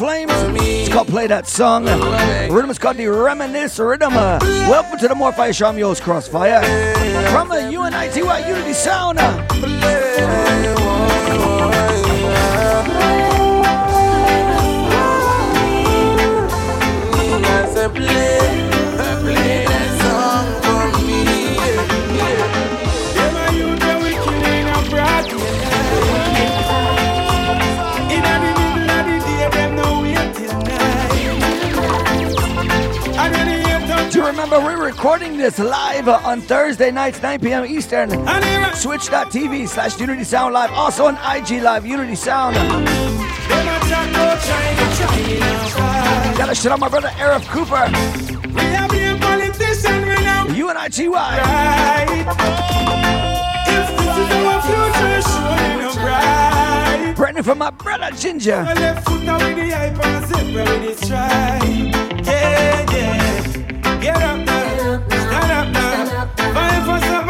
Flames. It's called Play That Song. Rhythm is called the Reminisce Rhythm. Welcome to the More Fire Show. I'm yours, Crossfire. From the UNITY Unity Sound. Play. Remember, we're recording this live on Thursday nights, 9 p.m. Eastern. Twitch.tv slash Unity Sound Live. Also on IG Live, Unity Sound. Gotta shout out my brother Arif Cooper. We we You and I, Brandon from my brother Ginger. Left foot now with the and with the stripe. Yeah, yeah. Get up now, stand up now, fight for something.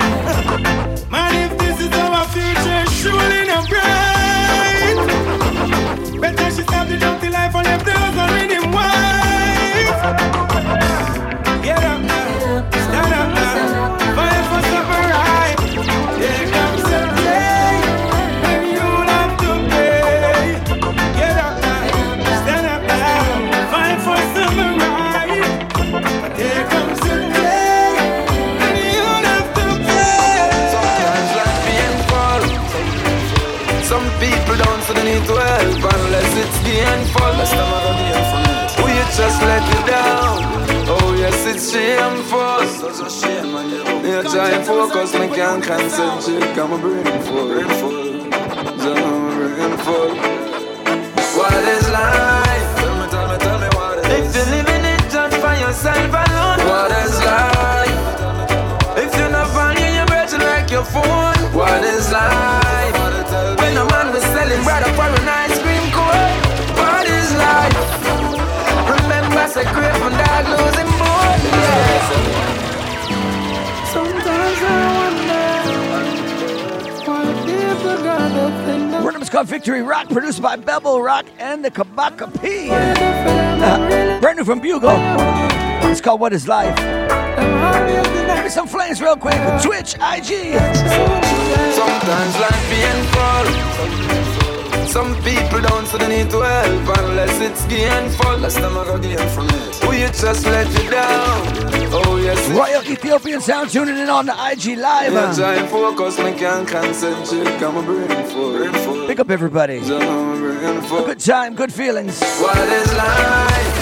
same force Nature I focus, me can't concentrate Got my brain full Brain full What is life? Tell me, tell me, tell me what it is If you're living it just for yourself alone What is life? If you're not valuing your breath, like your phone What is life? When a man was selling bread for an ice cream cone What is life? Remember, say, crave from dog losing called Victory Rock, produced by Bevel Rock and the Kabaka P. Uh, brand new from Bugle. It's called What Is Life. Give me some flames real quick. Twitch, IG. Sometimes life painful. Some people don't so they need to help unless it's gainful. Last time I got gain from it. We just let you down. Oh yes. Royal Ethiopian sound tuning in on the IG live. Yeah, and focus, me can't concentrate. Come a brain full. Brain full. Pick up everybody. A good time, good feelings. What is life?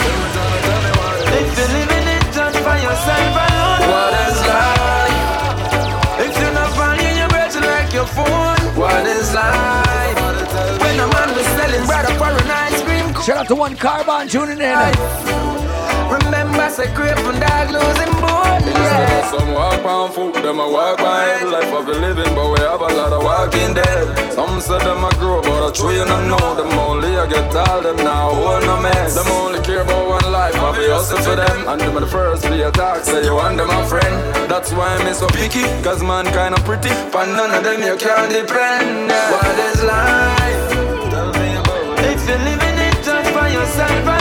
If you're living it just by yourself alone. What is life? If you're not finding your breath like your phone. What is life? When man was selling bread for an ice cream. Shout out to one carbon tuning in. Remember, say creep and dog losing board. Yeah. Some walk on foot, them a walk on every life of the living, but we have a lot of walking dead. Some say them a grow, but a tree and I know them only I get all them now, hold no mess. Them only care about one life, I be hustle for them. And them the first be attack, say you want them my friend. That's why I'm so picky, cause man kinda pretty. But none of them you can't depend. What is life? Living it just by yourself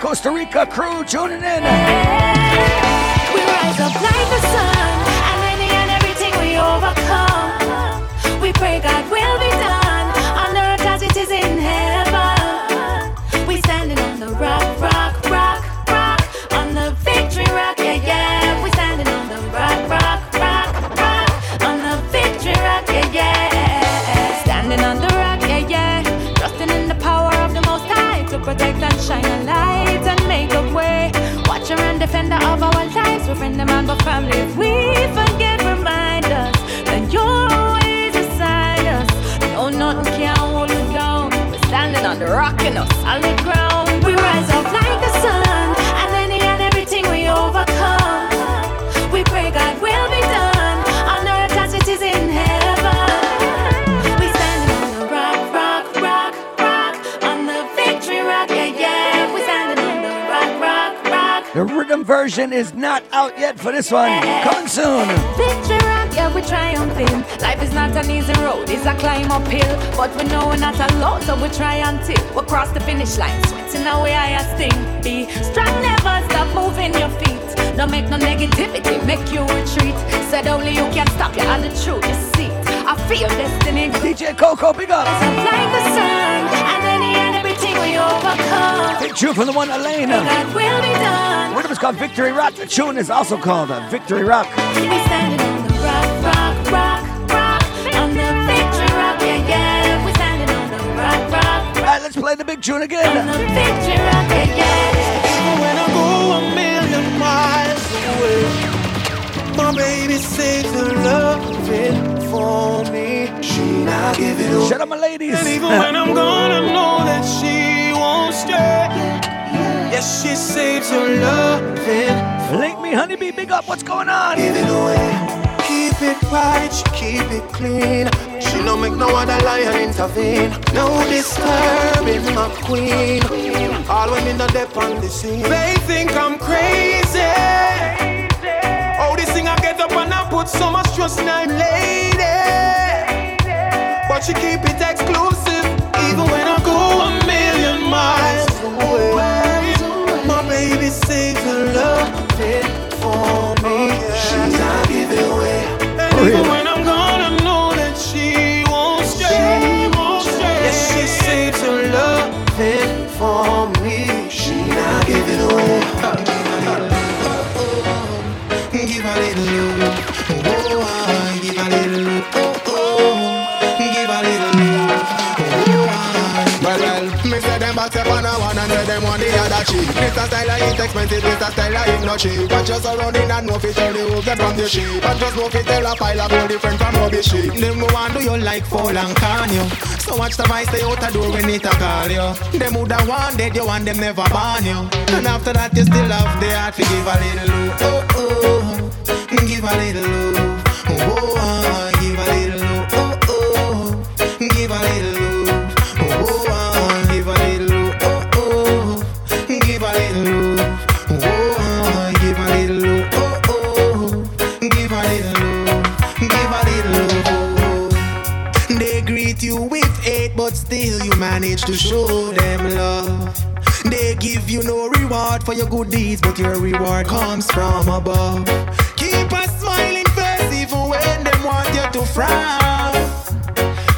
Costa Rica crew tuning in. We rise up like the sun, version is not out yet for this one. Coming soon. Victory rock, yeah, we're triumphing. Life is not an easy road, it's a climb uphill. But we know we're not alone, so we try until we cross the finish line. Sweating away, I sting. Be strong, never stop moving your feet. Don't make no negativity, make you retreat. Said only you can stop you on the truth, you see. I feel destiny. DJ Coco, big up. Up like the sun, we overcome. Big tune from the one Elena. God will be done. Rhythm is called Victory Rock. The tune is also called uh, Victory Rock. We standing on the rock, rock, rock, rock, on the victory rock, yeah, yeah. We standing on the rock, rock, All right, let's play the big tune on again. the victory rock, yeah, yeah. When I go a million miles away, my baby says her loving for me. She not give it away. Shut up, my ladies. And even when I'm gone, I know that she stay. Yes, she saves her loving Link me, honeybee, big up. What's going on? give it away. Keep it right, she keep it clean. She don't make no other lion intervene. No disturbing my queen. All women are there on the scene. They think I'm crazy. Oh, this thing I get up and I put so much trust in her lady. But she keep it exclusive, even when I go miles away. My baby saves her love for me. Cheap. This a style I ain't expensive, a style I ain't not cheap. Watch your surrounding and know fi tell the who get from the sheep. But just know fi tell a pile of gold different from rubbish sheep. Them no want do you like fall and can you. So watch the vice stay out the door when it a call you. Them woulda want dead you and them never born you. And after that you still have the heart to give a little love. Oh oh, give a little love. Oh oh, give a manage to show them love. They give you no reward for your good deeds, but your reward comes from above. Keep a smiling face even when they want you to frown.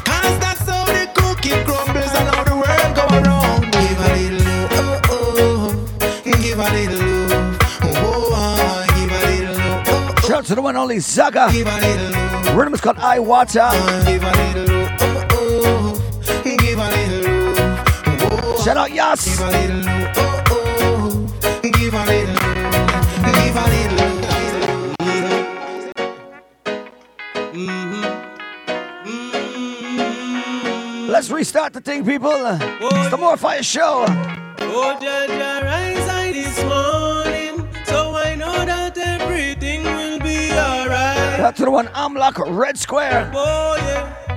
Cause that's how the cookie crumbles and how the world go around. Give a little love, oh oh. Give a little love, oh oh. Give a little love, oh oh. Shout out to the one only Zaga. Give a little love. Rhythm is called I Water. Give a little love, Shout out. Give a little love, oh oh. Give a little love, give a little love. Mm-hmm, mm-hmm. Let's restart the thing, people. It's the More Fire Show. Oh, Jaja, rise I this morning, so I know that everything will be alright. To the one Amlock Red Square. Oh, yeah.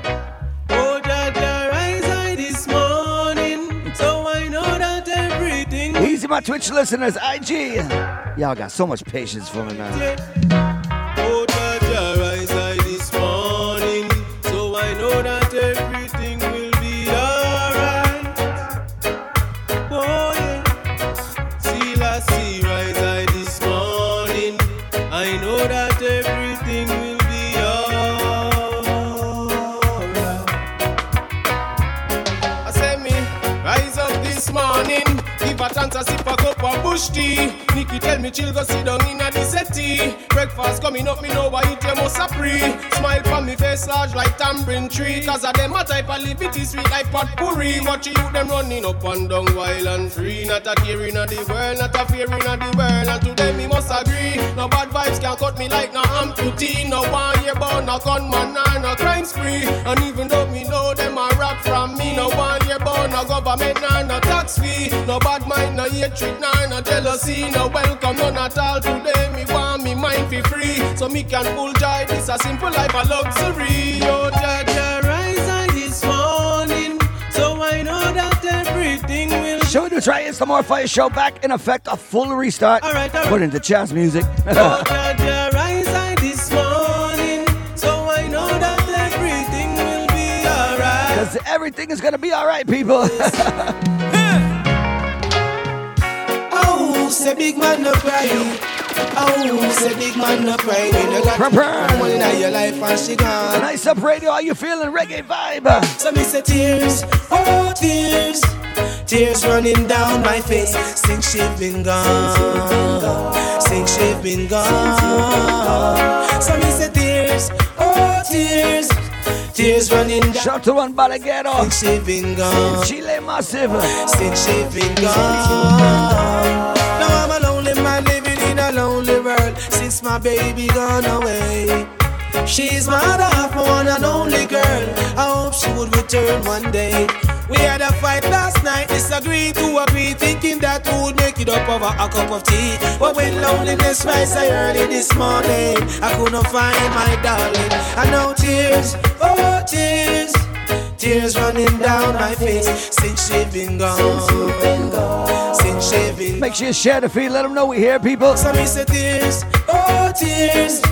My Twitch listeners. IG. Y'all got so much patience for me, man. Tea. Nikki tell me chill go sit down in a the. Breakfast coming up, me know why eat you must a. Smile from me face large like tambourine tree. Cause of them a type of liberty sweet like potpourri. Watch you them running up and down wild and free. Not a care in the world, not a fear in the world. And to them me must agree. No bad vibes can cut me like no amputee. No one year born, no gunman, no crime spree. And even though me know them a rap from me, no one year born, no government, no tax fee. No bad mind, no hatred, nor no jealousy. No welcome, none at all. Today me want me mind be free. So me can full joy. This a simple life, a luxury. Oh, Jaja, rise I this morning. So I know that everything will Show to try it's the More Fire Show back in effect, a full restart. All right, all right. Put into jazz music. Oh, Jaja, rise I this morning. So I know that everything will be alright. Because everything is gonna be alright, people. say big man no cry. Oh, say big man no cry. When you got someone in your life and she gone. nice up radio, how you feeling? Reggae vibe. So me say tears, oh tears, tears running down my face since she been gone, since she been gone. So me say tears, oh tears, tears running down Shout to one Balaguero. since she been gone. Chile Massive. since she been gone. Lonely world since my baby gone away. She's my other half, one and only girl. I hope she would return one day. We had a fight last night, disagreed to agree, thinking that would make it up over a cup of tea. But when loneliness rise I early this morning, I couldn't find my darling. I know tears, oh tears. Tears running down my face since she been gone. Since she been Make sure you share the feed. Let them know we here, people. So me say tears, oh tears.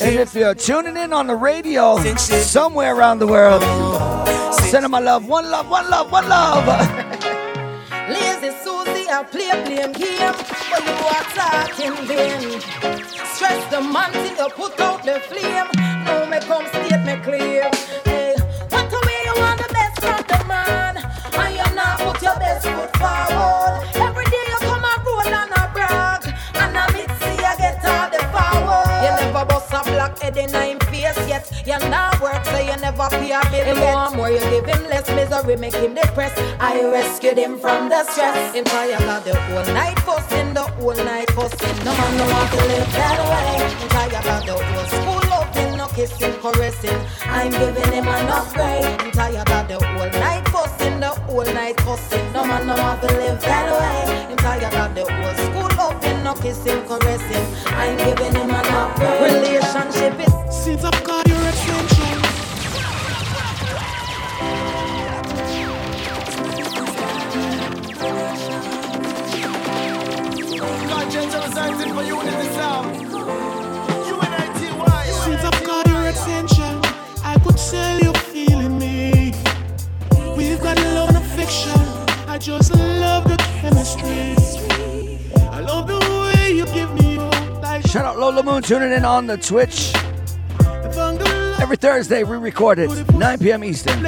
And if you're tuning in on the radio somewhere around the world, send them my love. One love, one love, one love. Lazy Susie, I play blame game, but you are talking vain. Stress the man till you put out the flame. Now me come state me clear. Make him depressed. I rescued him from the stress. Him tired of the whole night fussing, the whole night fussing. No man no want to live that way. Him tired of the whole school open, no kissing, caressing. I'm giving him enough grade. Him tired of the whole night fussing, the whole night fussing. No man no want to live that way. Him tired of the whole school open, no kissing, caressing. I'm giving him enough grade. Relationship is since I've got your attention. Oh God gentle inside for you in the sound. Tell you're feeling me. We've got love and affection. I just love the chemistry. I love the way you give me like Shout out Lola Moon tuning in on the Twitch. Every Thursday we record it, 9 p.m. Eastern.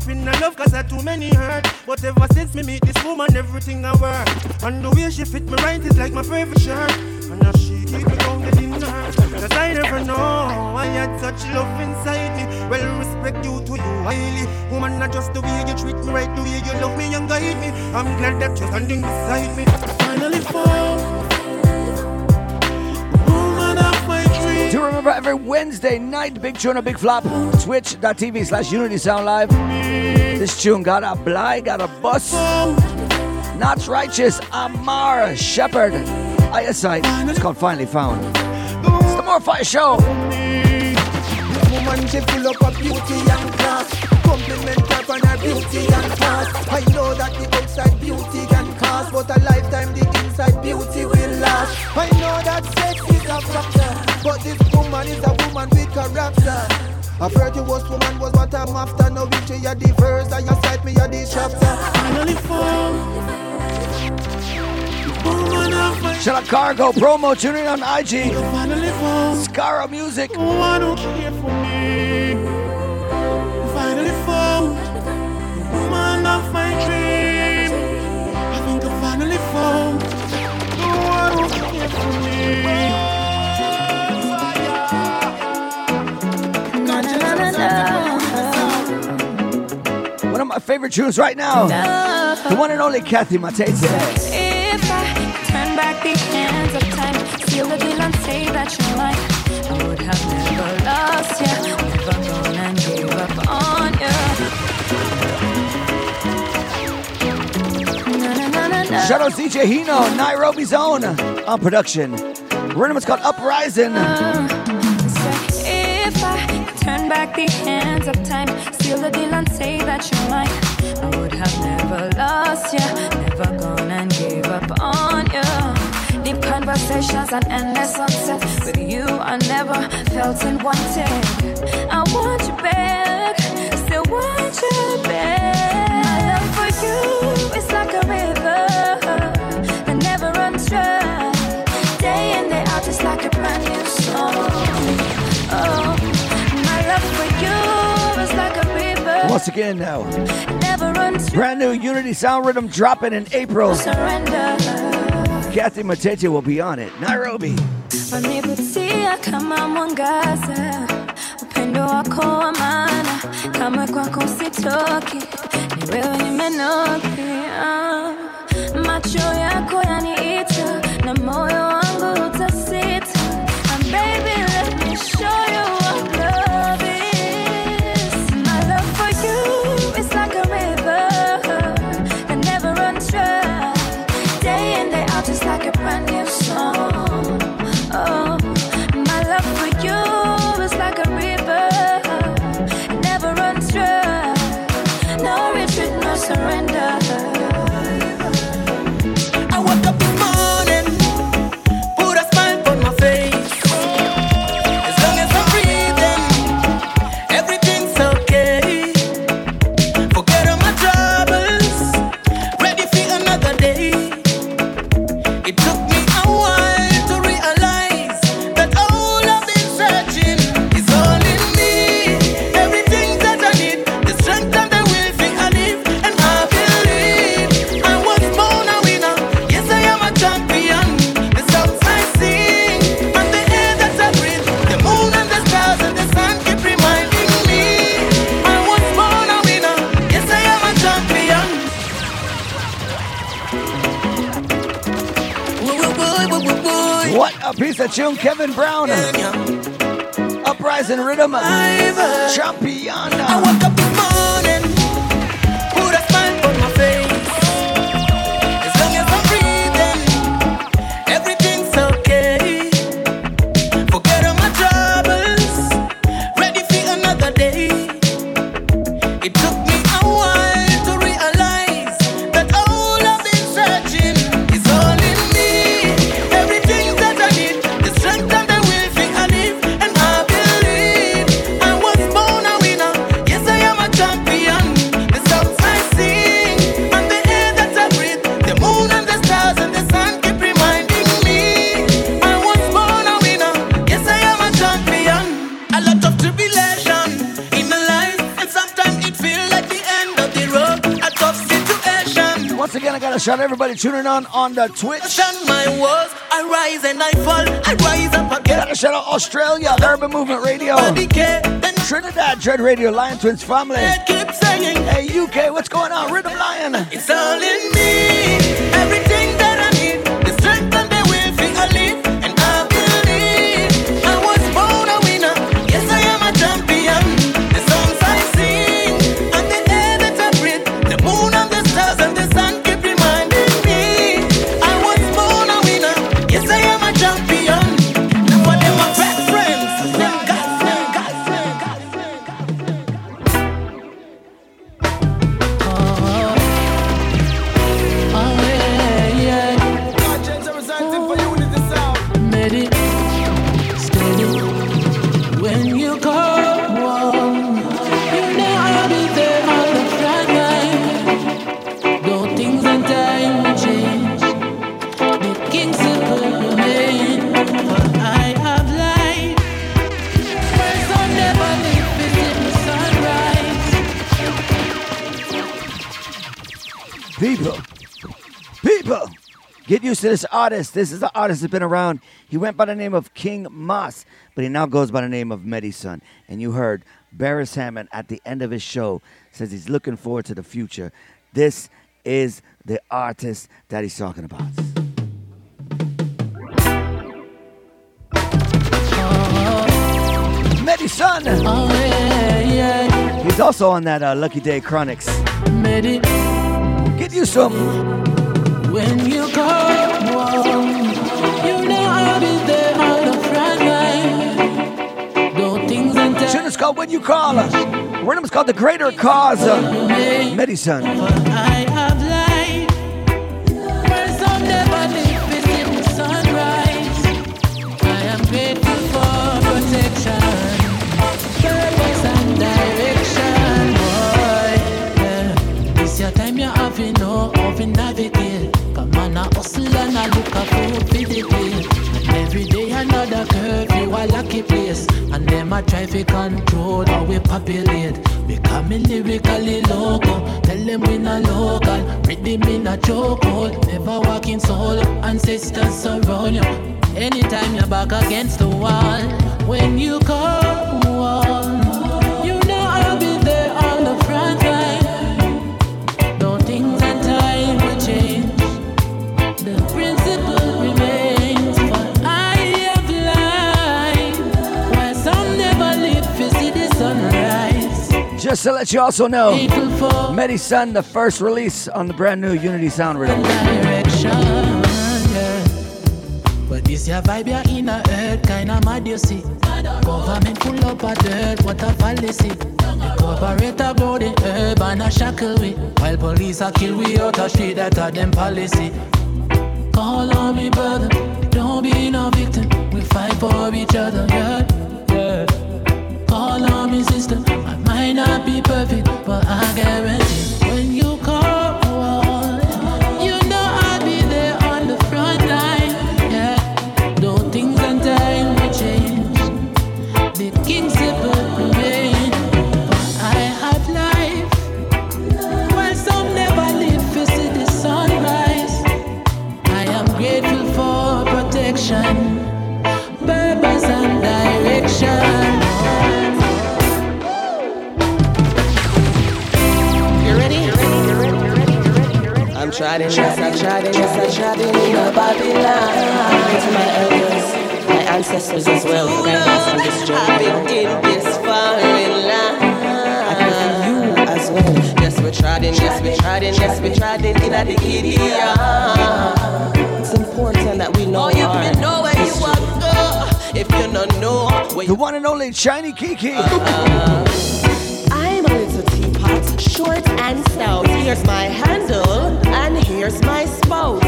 Found in a love cause I too many hurt. But ever since me meet this woman, everything I work. And the way she fit me right is like my favorite shirt. And now she keep me grounded in her. Cause I never know I had such love inside me. Well, respect you to you highly. Woman, not just the way you treat me right, the way you love me and guide me. I'm glad that you're standing beside me. Finally found. Do remember every Wednesday night, Big Tune, Big Flop, twitch.tv slash Unity Sound Live. This tune got a blind, got a bus. Not Righteous, Amara, Shepherd, ah, Eyesight. It's called Finally Found. It's the More Fire Show. Woman, she full up of beauty and class. Compliment her on her beauty and class. I know that the outside beauty can cost, but a lifetime the inside beauty will last. I know that sex is a factor. But this woman is a woman with character. I've heard you was woman was what I'm after. Now if you are the verse, and you cite me, you're the chapter. Finally found. Shout out Cargo promo tuning on IG. Scara Music. Don't care for me. Finally found woman of my dream. I think I finally found the one who care for me. My favorite tunes right now. The one and only Kathy Matete. If I turn back the hands of time, seal the deal and say that you're mine, I would have never lost you, never gone and gave up on you. Shout out CJ Hino, Nairobi's own on production. Rhythm is called Uprising. Uh, if I turn back the hands of time, seal the deal and say that you're mine, I would have never lost you, never gone and gave up on you. Deep conversations and endless sunset with you, I never felt unwanted. I want you back, Once again now, brand new Unity Sound Rhythm dropping in April. Kathy Matete will be on it. Nairobi. Macho yako yaniita Kevin Brown. Uprising Rhythm. Uh, Champion. Tuning on on the Twitch. Question my woes, I rise and I fall, I rise up again. Shout out Australia, Urban Movement Radio. Trinidad, Dread Radio, Lion Twins family. Hey UK, what's going on? Rhythm Lion. It's all in me. To this artist. This is the artist that's been around. He went by the name of King Moss, but he now goes by the name of Medison. And you heard Barris Hammond at the end of his show says he's looking forward to the future. This is the artist that he's talking about. Medison. Oh, yeah, yeah. He's also on that uh, Lucky Day Chronics. Medi- Get you some. Called When You Call woah, you know I'd be there on the front of your line. Don't think when they call Us. Rhythm is called The Greater Cause. Uh, Medicine. I look up for the. And every day another curfew, a lucky place. And them I try to control how we populate. Becoming lyrically local. Tell them we not local. Rhythm in a chokehold. Never walking solo. Ancestors surround you. Anytime you're back against the wall. When you come on, Just to let you also know, Medicine, the first release on the brand new Unity Sound Rhythm. But this your vibe, you're in a earth, kinda mad, you see. Government full up of dirt, what a fallacy. The corporate go the herb and a shackle we. While police are kill we out a street, that a them policy. Call on me, brother, don't be no victim. We fight for each other, yeah. Not be perfect, but I guarantee I'm trying, yes, I tried it, yes, I tried it in a Babylon. To my elders, my ancestors as well, for guidance on this journey. I've been in this foreign land. I pray for you as well. Yes, we tried it, yes, we tried it, yes, we tried it in the idiot. It's important that we know. Oh, you our know where history. you want to go. If you don't know, the one and only Shiny Kiki. Uh, I'm a little teapot, short and stout. Here's my handle, and here's my spout.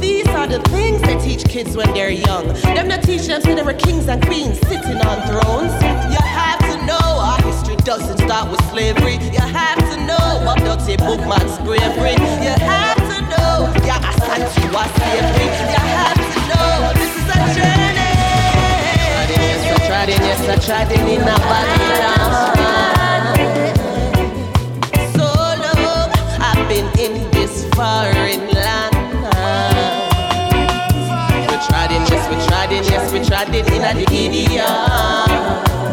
These are the things they teach kids when they're young. Them not teach them till they were kings and queens sitting on thrones. You have to know our history doesn't start with slavery. You have to know what Dutty Boukman's bravery. You have to know, yeah, Asante was slavery. You have to know this is a journey. It, yes, tried it in a Babylon. Foreign land. We tried it, yes, we tried it, yes, we tried it in a India.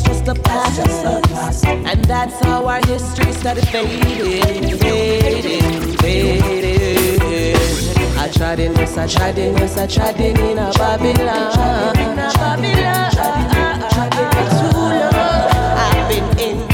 Is done, that's just the past. And that's how our history started fading, fading, fading. I tried in this, I tried in this, I tried in in a Babylon, in a Babylon. Too long, I've been in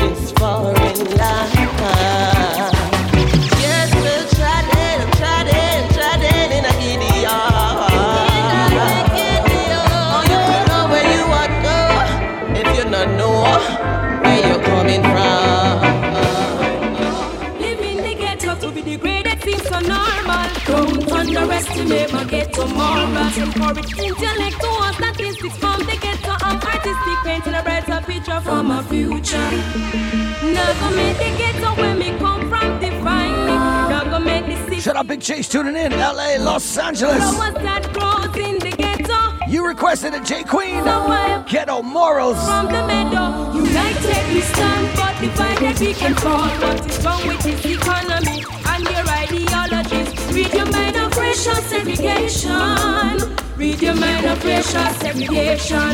underestimate my ghetto morals. Encourage intellectual statistics from the ghetto. I'm artistic, painting a brighter picture for my future. Never make the ghetto where me come from define me. Never make the city. Shut up, Big Chase, tuning in. LA, Los Angeles. Flowers that grows in the ghetto. You requested it, J Queen. Ghetto Morals. from the meadow. United we stand, but divided we can fall. What is wrong with this economy racial segregation. Read your mind oh, of racial segregation.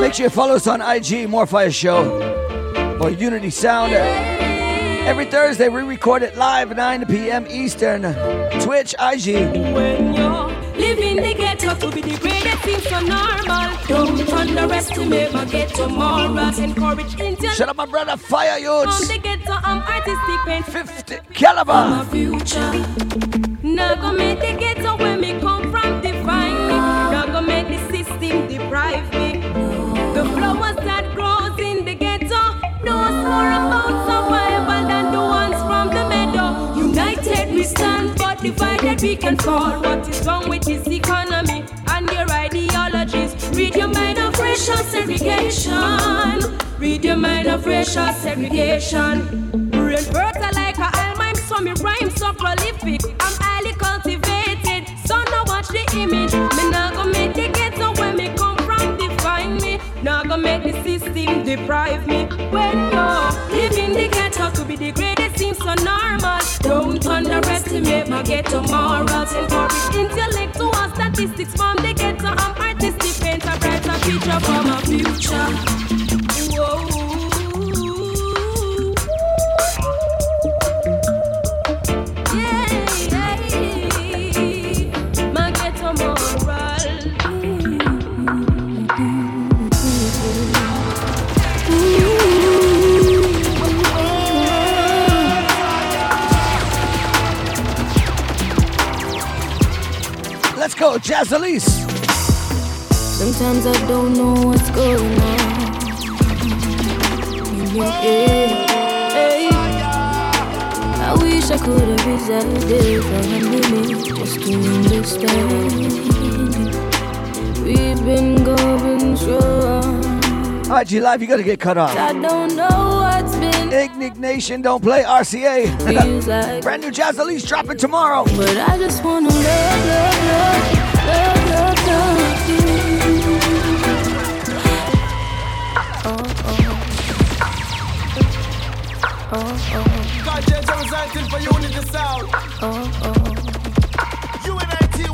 Make sure you follow us on IG, More Fire Show, or Unity Sound. Every Thursday, we record it live 9 p.m. Eastern. Twitch, IG. You're living the ghetto to be degraded seems so normal. Don't underestimate my ghetto morals. Encourage intellect. Shut up, my brother, Fire From Youths. the ghetto, I'm artistic, paint 50 my future. Now go make the ghetto we can fall. What is wrong with this economy and your ideologies? Read your mind of racial segregation. Read your mind of racial segregation. Brain fertile like a almime, so me rhyme so prolific. I'm highly cultivated, so now watch the image. Me nah go make the ghetto where me come from define me. Nah go make the system deprive me. When you're living the ghetto to be degraded seems so normal. Don't underestimate my ghetto morals. Encourage intellectual statistics from the ghetto. I'm artistic, paint a brighter future for my future. Let's go, Jaz Elise. Sometimes I don't know what's going on your. Hey. I wish I could have resided for a minute just to understand. We've been going strong. IG Live, you gotta get cut off. I don't know Ignic Nation, don't play RCA. Brand new Jaz Elise dropping tomorrow. But I just wanna love, love, love, love, love, love you. Oh, oh. God, James, I'm for unity sound. Oh, oh. UNITY,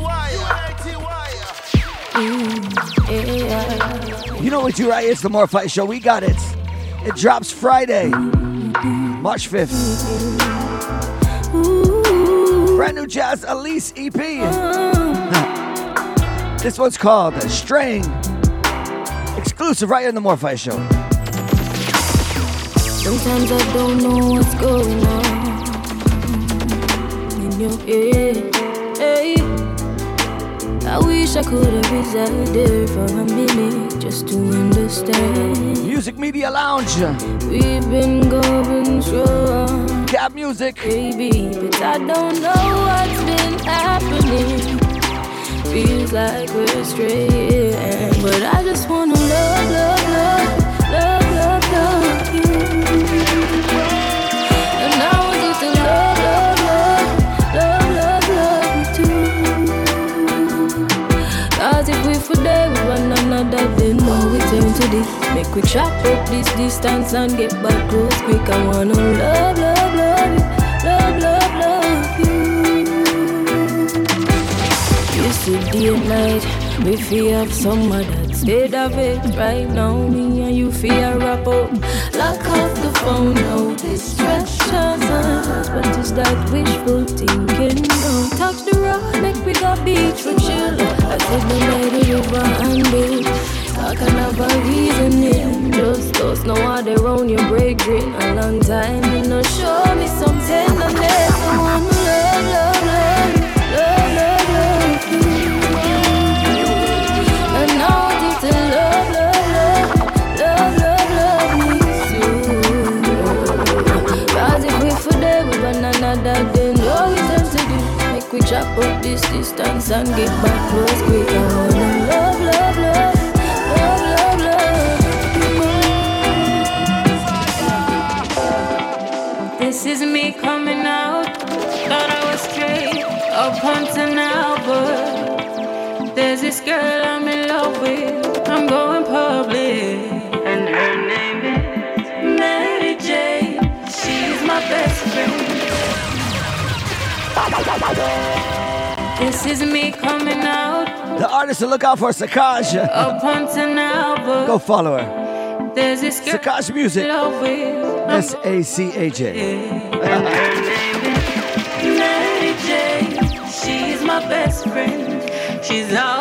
Mm, yeah. You know what you right? It's the More Fire Show. We got it. It drops Friday, March 5th. Brand new Jaz Elise EP. this one's called Strain. Exclusive right here in the Fire Show. Sometimes I don't know what's going on in your head. I wish I could have resided for a minute just to understand. Music Media Lounge. We've been going strong. Cap Music. Baby, but I don't know what's been happening. Feels like we're straying. But I just wanna love, love, love, for there with one another, then no we turn to this. Make quick chop up this distance and get back close quick. I wanna love, love, love you, love, love, love you. You see day night, we feel have some of that state of it right now. Me and you feel wrap up, lock off the phone, no distractions. What is that wishful thinking? Don't touch the road, make we go beach for chill. I said the the river and build. Talking about reasoning, just us know how they round your break grin a long time. You know, show me some tenderness. Love, love, we chop up this distance and get back close quick. I wanna love, love, love. Love, love, love. This is me coming out. Thought I was straight up until now, but there's this girl I'm in love with. This is me coming out. The artist to look out for Sakaj. Go follow her. there's this Sakaj Music. S A C A J. She's my best friend. She's always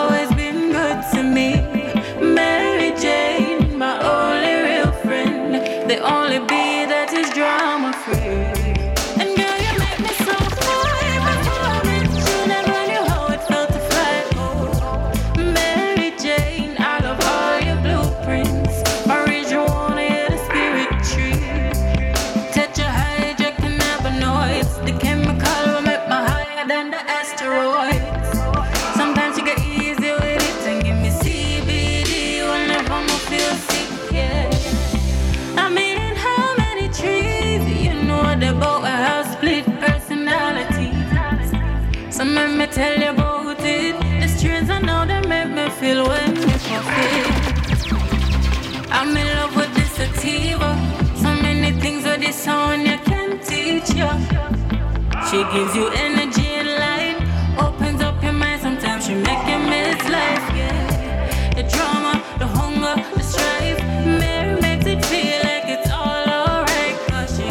gives you energy and light, opens up your mind. Sometimes she make you miss life. Yeah, the drama, the hunger, the strife. Mary makes it feel like it's all alright. Cause she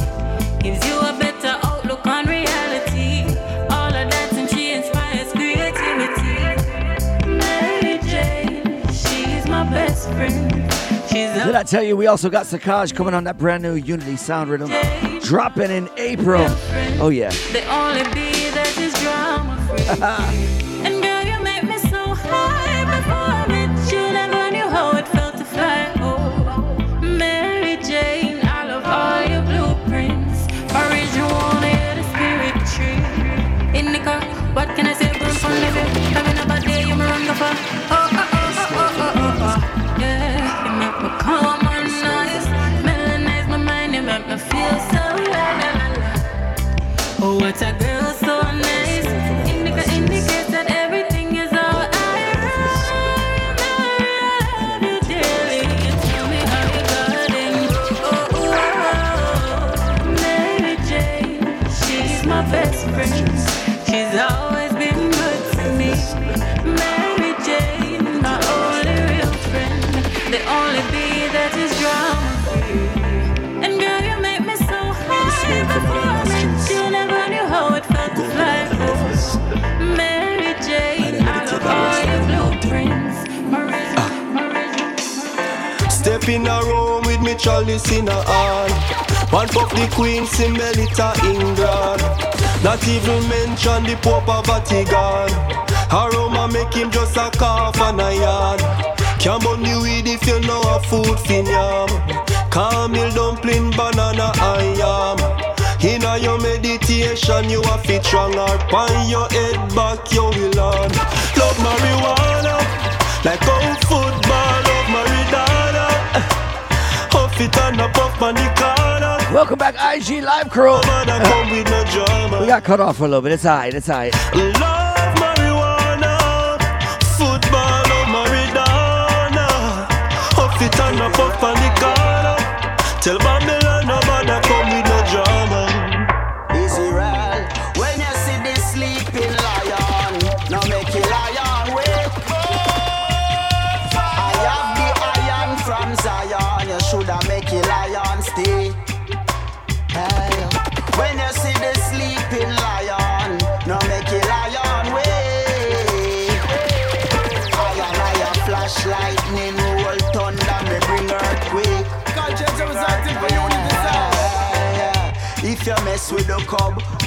gives you a better outlook on reality. All of that and she inspires creativity. Mary Jane, she's my best friend. She's Did I tell you we also got Sakaj coming on that brand new Unity sound rhythm? Dropping in April. Oh, yeah. What a girl so nice. Indica indicates that everything is alright. I love you dearly. You tell me how you got in. Oh, oh, oh. Mary Jane, she's my best friend. She's In a room with me chalice in a hand. One fuck the Queen, Simelita, England. Not even mention the Pope of Vatican. Aroma make him just a cough and a yarn. Can't burn the weed if you know a food fin yam. Camel dumpling, banana and yam. In a your meditation, you a fit stronger. Pan your head back, you will on. Love marijuana, like old football, Welcome back, IG Live Crew. Drama. We got cut off for a little bit. It's alright. It's alright. Marijuana, football oh, of Maridana. Huff it and a puff on the corner. Tell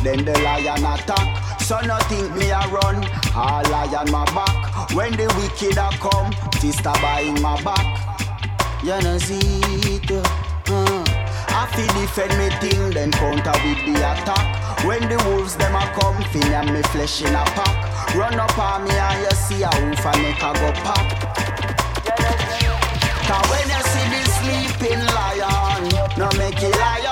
then the lion attack. So no think me a run, all lion my back. When the wicked a come, fist a by my back. You know see it, uh. I feel defend me thing, then counter with the attack. When the wolves them a come, fin and me flesh in a pack. Run up on me and you see a wolf and make a go pop. Cause when you see the sleeping lion, no make it lion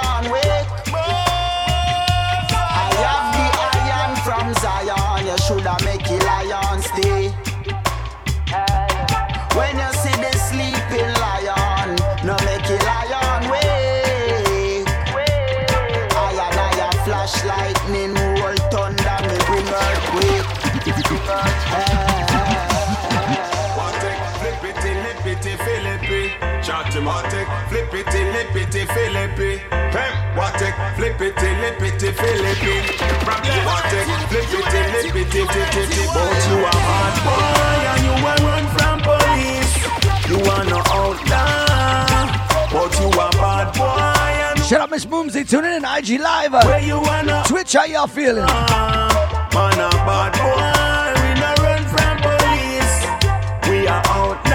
lippity, flippy. Pem, watek, flippity, lippity, flippy. Watek, flippity, lippity, flippity. But you a bad boy and you a run from police. You are no outlaw, but you a bad boy and Shut up, Miss Boomsy. Tuning in IG Live. where you wanna Twitch, how y'all feeling? Ah, man a bad boy, we no run from police. We are out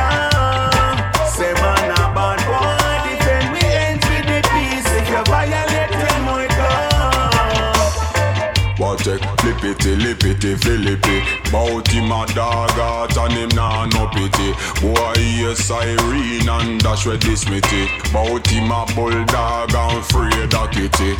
it, flippity, lippity, flippy. Bout him a dog out and him nah no pity. Boy, hear siren and dash with this mitty. Bout him a bulldog and afraid of kitty.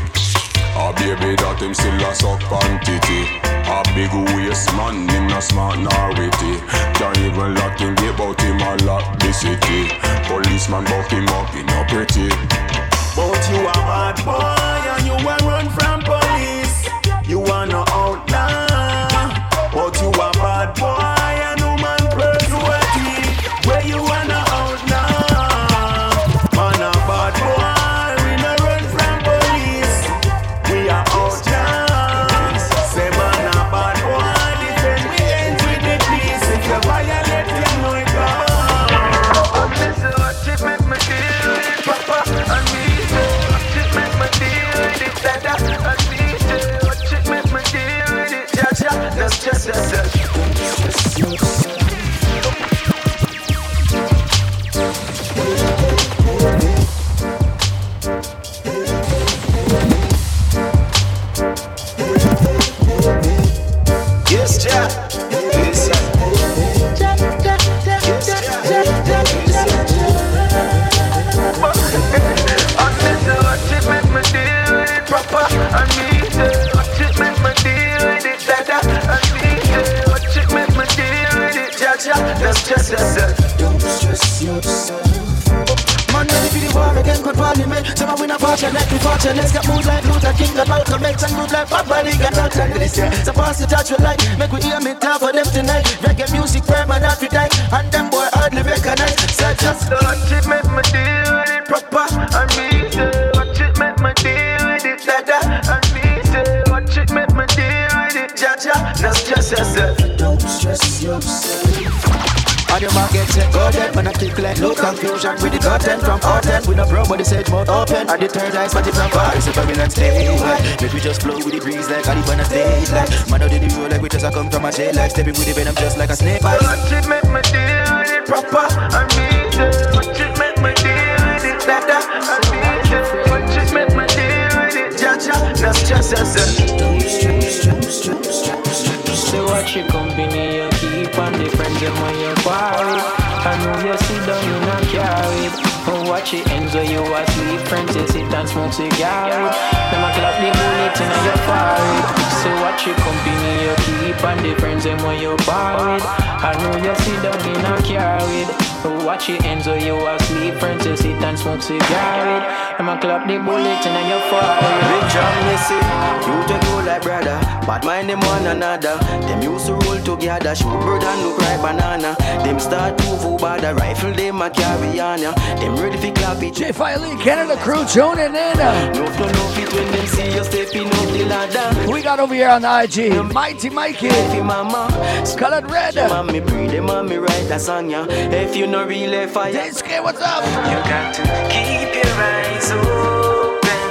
A baby that him still a suck on titty A big waist man, him not smart nor witty Can't even lock him, get bout him a lock the city Policeman buck him up, he no pretty But you a bad boy and you a run from police You a no outlaw But you a bad boy That's just a Yes, Jack. Yes, And stress yourself. Don't stress yourself. Man, ready for the war again, good parliament. Some we not fortune. Let's Get mood like Luther King, the Malcolm X, and mood like Papa Lee, and all time this. So pass the touch with light, make we hear me tell for them tonight. Reggae music, permanent, we die, and them boy hardly recognize. So just watch it, make me deal with it proper and easy. Watch it, make me deal with it, better. and easy. Watch it, make me deal with it, ja-ja. Now stress yourself. Don't stress yourself. And your market check. Go dead When I kick like no conclusion With the content from Horton We no pro but the sage mouth open. And the third eye spotted from Paris If I'm in stay high. Make we just flow with the breeze like I live on a stage like Man out the road like we just a come from a jail like Stepping with the venom just like a snake bite. Watch it make me deal with it. Proper. I mean it. Watch it make me deal with it dada I mean it. Watch it make me deal with it Jaja That's just as Say watch your company you keep and the friends them when you quarry. I know you sit down you not carry. Oh watch it ends when you asleep. Friends you sit and smoke cigar. Them a clap the bullet in your forehead. So watch your company you keep and the friends them when you quarry. I know you sit down you not carried. Oh watch it ends when you asleep. Friends you sit and smoke cigarette I'ma clap the bullet in your forehead. Big John Missy, you take go like brother. Bad mind them one another. Them used to roll together, shoot bird and look like banana. Them start to move by the rifle, them a carry on ya. Them ready for clap it. J. Filey, Canada crew, tuning in. No to no fit when them see you stepping up the ladder. We got over here on the IG, Mighty Mikey, mama, Colored Red. Mommy breathe, them mommy write a song ya. If you no really fire, Daisuke, what's up? You got to keep your eyes open.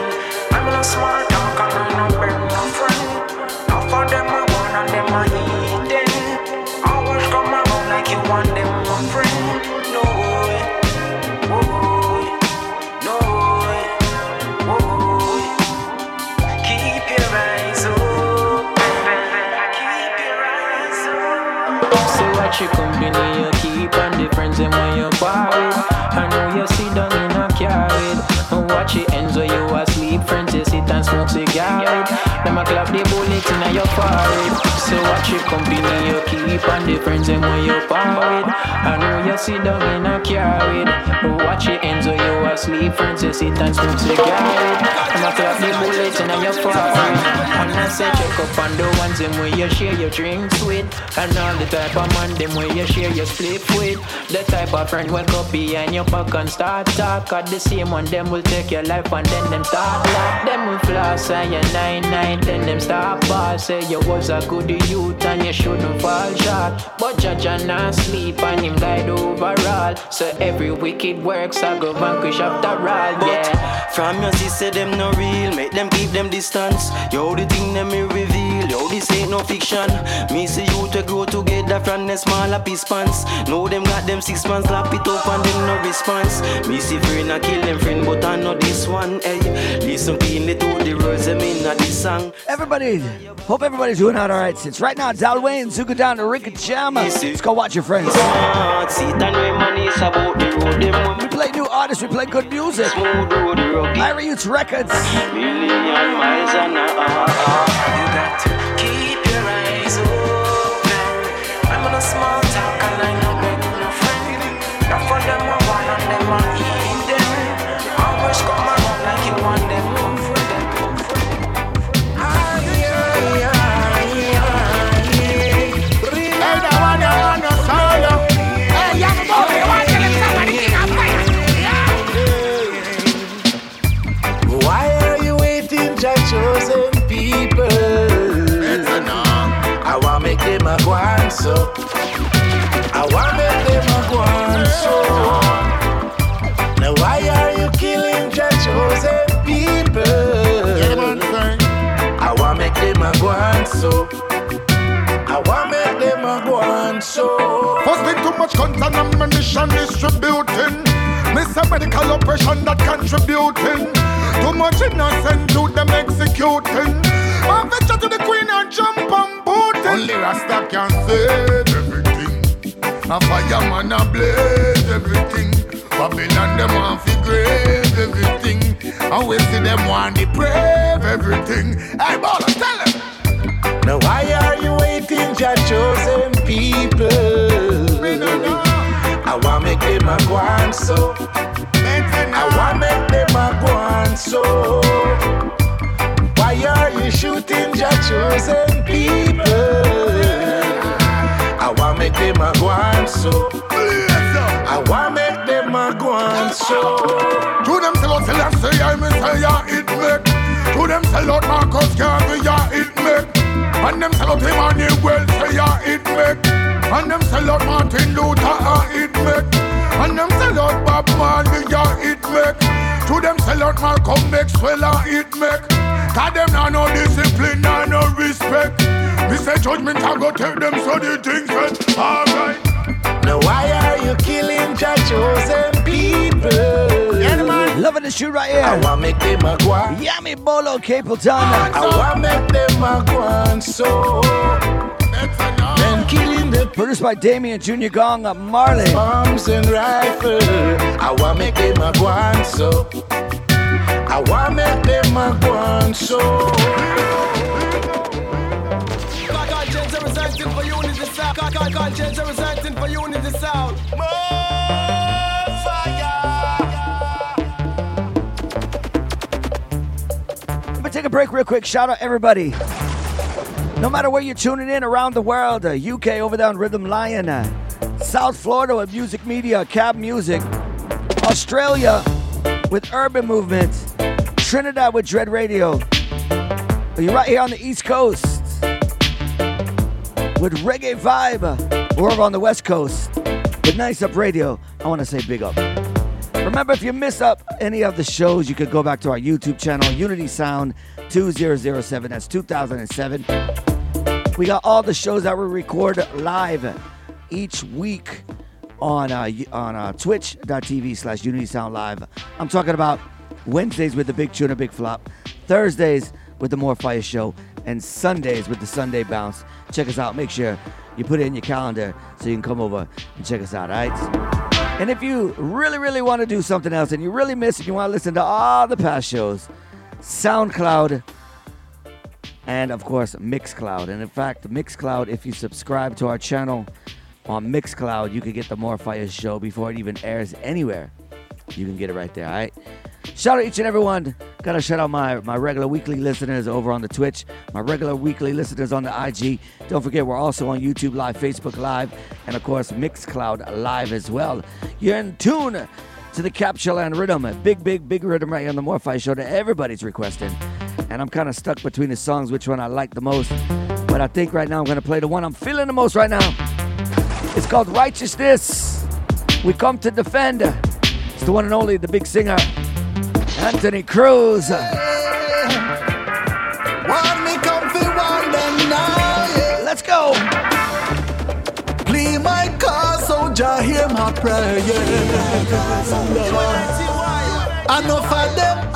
I'm no small talk and I'm no bring no friend. Not for them I want and them I eat them. Always come around like you want them one friend. No way, boy, no way, boy. Keep your eyes open. Keep your eyes open. So watch your company you quarry. I know you sit down in a carried. And watch it ends when you asleep. Friends you sit and smoke cigar. Them a clap the bullet in your forehead. So watch your company you keep and the friends them when you parried. I know you sit down in a carried. But watch it ends when you asleep. Friends you sit and smoke cigar. Them a clap the bullet in your forehead. And I say check up on the ones them where you share your drinks with. And all the type of man them where you share your split with. The type of friend will go behind your back and start talk. At the same one them will take your life and then them start laugh. Them will floss and you nine nine. Then them start ball. Say you was a good youth and you shouldn't fall short. But judge and not sleep and him died overall. So every wicked works I go vanquish after all. Yeah. From your sister, them no real. Make them keep them distance. Yo, the thing them me reveal. Yo, this ain't no fiction. Me see you to grow together from the smaller piece pants. Know them got them six months, lap it up and them no response. Me see friend I kill them friend, but I know this one. Hey, listen keenly to the words them in a this song. Everybody, hope everybody's doing out all right. Since right now, Dalway and Zuka down to Rika Chama. Let's go watch your friends. Smart, see it and reminisce about the road them We play new artists, we play good music. smooth road rugged. Ira Youths Records. Million miles an hour. Fireman a blaze everything. Babylon them want fi grave everything. And we see them want to deprave everything. Hey, baller, tell them. Now why are you waiting, your chosen people? I want to make them a go on so. I want to make them a go on so? Why are you shooting your chosen people? I want to make them a go on so. To them sell out Selassie, I Messiah, it make. To them sell out Marcus Garvey, yeah, it make. And them sell out Emmanuel, say yeah, it make. And them sell out Martin Luther, ah, it make. And them sell out Bob Marley, yeah, it make. To them sell out Malcolm Maxwell, ah, it make. Cause them nah no discipline, nah no respect. Me say judgment, I go take them so the things get alright. Now why are you killing your chosen people? Yeah, man. Loving the shoot right here. I want make them a go on. Yummy Bolo Capleton. I want make them a go on so. Then killing the Produced by Damian Jr. Gong uh, Marley. bombs and rifle. I want make them a go on so. I want make them a go on so. Conscience representing for unity sound. Conscience representing for unity sound. Take a break real quick. Shout out everybody. No matter where you're tuning in around the world, uh, UK over there on Rhythm Lion, uh, South Florida with Music Media, Cab Music, Australia with Urban Movement, Trinidad with Dread Radio. You're right here on the East Coast with Reggae Vibe. We're over on the West Coast with Nice Up Radio. I want to say big up. Remember, if you miss up any of the shows, you could go back to our YouTube channel, Unity Sound 2007. That's 2007. We got all the shows that we record live each week on uh, on uh, twitch.tv slash Unity Sound Live. I'm talking about Wednesdays with the Big Tuna Big Flop, Thursdays with the More Fire Show, and Sundays with the Sunday Bounce. Check us out. Make sure you put it in your calendar so you can come over and check us out, all right? And if you really, really want to do something else and you really miss it, you want to listen to all the past shows, SoundCloud, and of course Mixcloud. And in fact, Mixcloud, if you subscribe to our channel on Mixcloud, you can get the More Fire show before it even airs anywhere. You can get it right there, all right? Shout out each and every one. Gotta shout out my, my regular weekly listeners over on the Twitch, my regular weekly listeners on the IG. Don't forget, we're also on YouTube Live, Facebook Live, and of course, Mixcloud Live as well. You're in tune to the Capture Land Rhythm, a big, big, big rhythm right here on the More Fire Show that everybody's requesting. And I'm kind of stuck between the songs, which one I like the most. But I think right now I'm gonna play the one I'm feeling the most right now. It's called Righteousness. We come to defend. It's the one and only, the big singer, Anthony Cruz. Let's go. Plead my cause, so Jah hear my prayer, yeah. Enough of them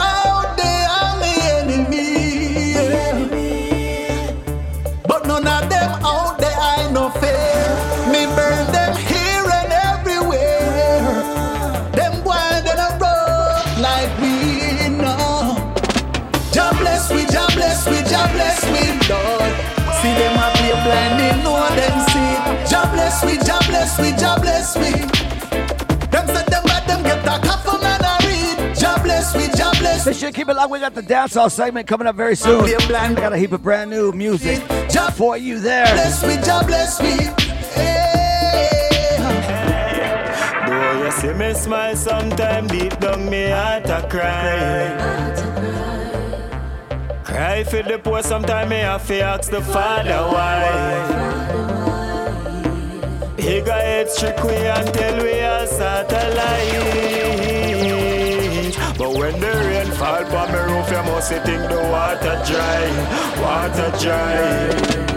bless we, Jah bless we. Them said them bad, them get a coffin and a read. Jah bless we, Jah bless Make sure you keep it locked. We got the dancehall segment coming up very soon. Play blind. I got a heap of brand new music for you there. Bless we, Jah bless we. Though you see me smile sometime deep down me heart a cry. Cry for the poor sometime me have to ask the father why. He got head trick we tell we a satellite. But when the rain fall on me roof, you must think the water dry, water dry.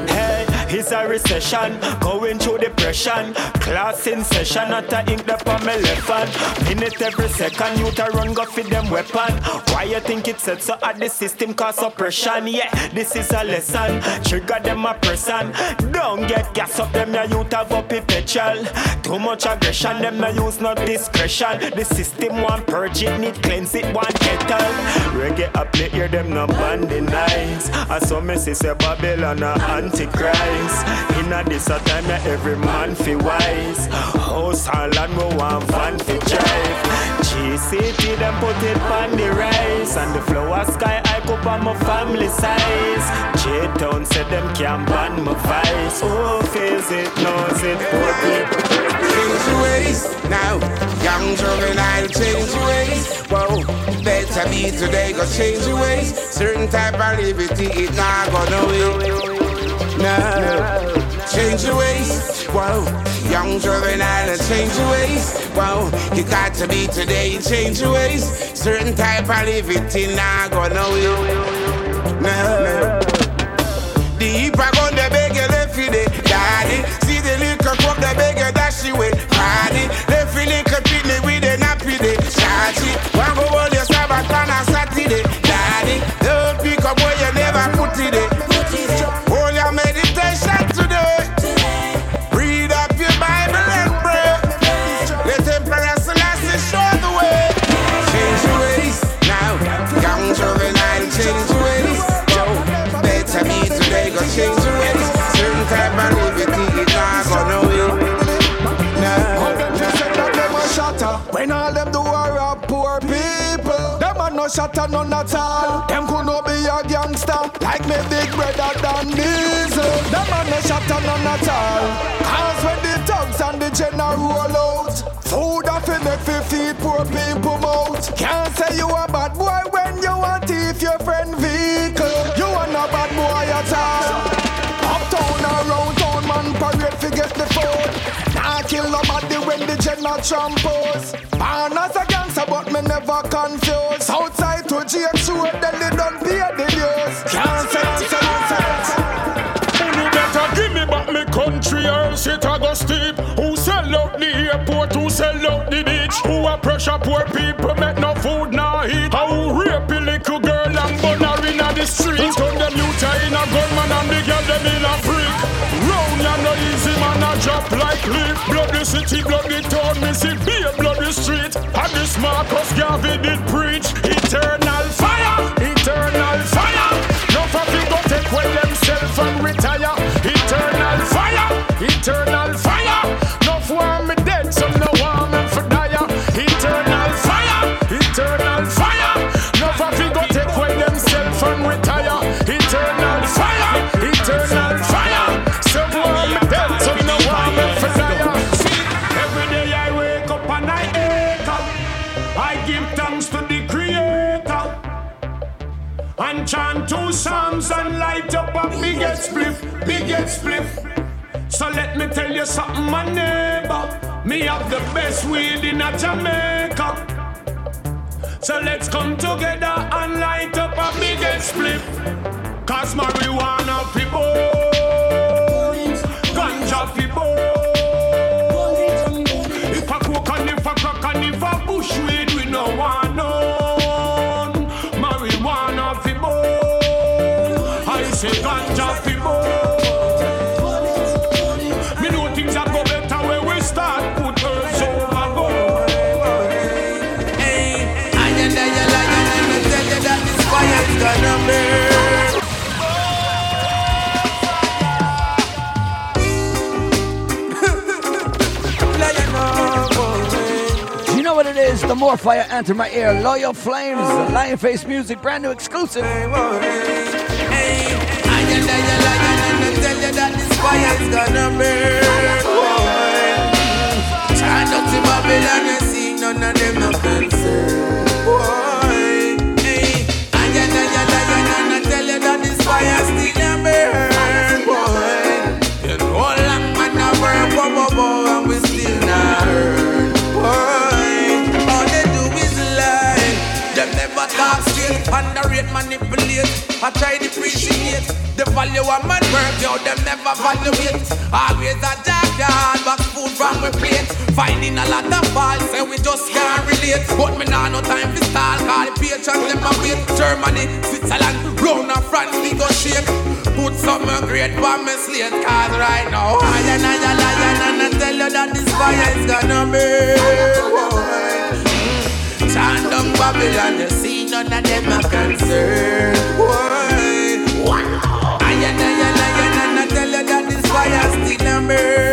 It's a recession, going through depression. Class in session, not a ink up on my left hand. Minute every second, you to run go feed them weapon. Why you think it said so at the system cause oppression? Yeah, this is a lesson. Trigger them a person. Don't get gas up them, ya youth have up petrol. Too much aggression, them no use no discretion. The system want purge it, need cleanse it, want kettle. Reggae up the ear, them no band the nice. I saw me say Babylon a antichrist. In a this a time that every man fi wise. House and land we want van fi drive. G-City them put it on the rise And the flower sky I up on my family size J-Town said them can't ban my vice Who feels it, knows it, what it Change your ways now, young juvenile, change your ways. Whoa, better be today, go change your ways. Certain type of liberty, it not gonna win. No, change your ways. Whoa, young juvenile, change your ways. Whoa, you got to be today, change your ways. Certain type of liberty, not gonna win. No. The heap are gonna beg you left the daddy. See the liquor cup, the beg you dash you with shatter none at all. Them could no be a gangster Like me big brother than Diesel. Them a no shatter none at all. Cause when the thugs and the general roll out Food off make fi feed poor people mouth. Can't say you a bad boy when you want thief your friend vehicle. You a no bad boy at all. Uptown around town man parade fi get the food Nah kill nobody when the general tramples Born as a gangster but me never confused Southside to James Road then they don't pay the dues say, can't say You better give me back me country else it a go steep. Who sell out the airport? Who sell out the beach? Who a pressure poor people make no food nor eat? How rape a little girl and burn her inna the street? Turn them youth in a gunman and the girl them in a freak. Round ya no easy man a drop like leaf. Blood the city, blood the town, me see Marcus Garvey did preach. Eternal spliff, biggest spliff. So let me tell you something, my neighbor. Me have the best weed in a Jamaica. So let's come together and light up a biggest spliff. Cause marijuana fi boys, ganja fi boys. If a coke and if a crack and if a bush weed, we no want none. Marijuana fi boys, I say ganja fi more fire enter my ear. Loyal Flames, Lion Face Music, brand new exclusive. Underrate, manipulate. I try to appreciate the value of my work, yo. Them never value it. Always a jackyard, box food from my plate. Finding a lot of faults, say we just can't relate. But me nah no time for stall, call the patrons them a wait. Germany, Switzerland, round and France, we go shake. Put some great for me slate, cause right now I and I, I, I, and I tell you that this fire is gonna burn. Turn down Babylon, you see none of them are concerned. Why? I and I and I and I tell you that this fire still a burn.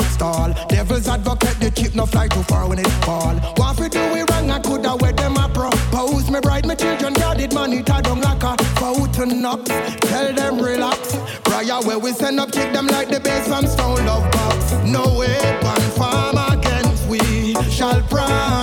stall. Devil's advocate, the cheap no fly too far when it fall. What we do we wrong? I coulda wed them a propose. Me bride, me children, guarded man, it a down like a fountain up. Tell them relax. Prior where we send up, kick them like the bass from Stone Love Box. No weapon farm against we shall prosper.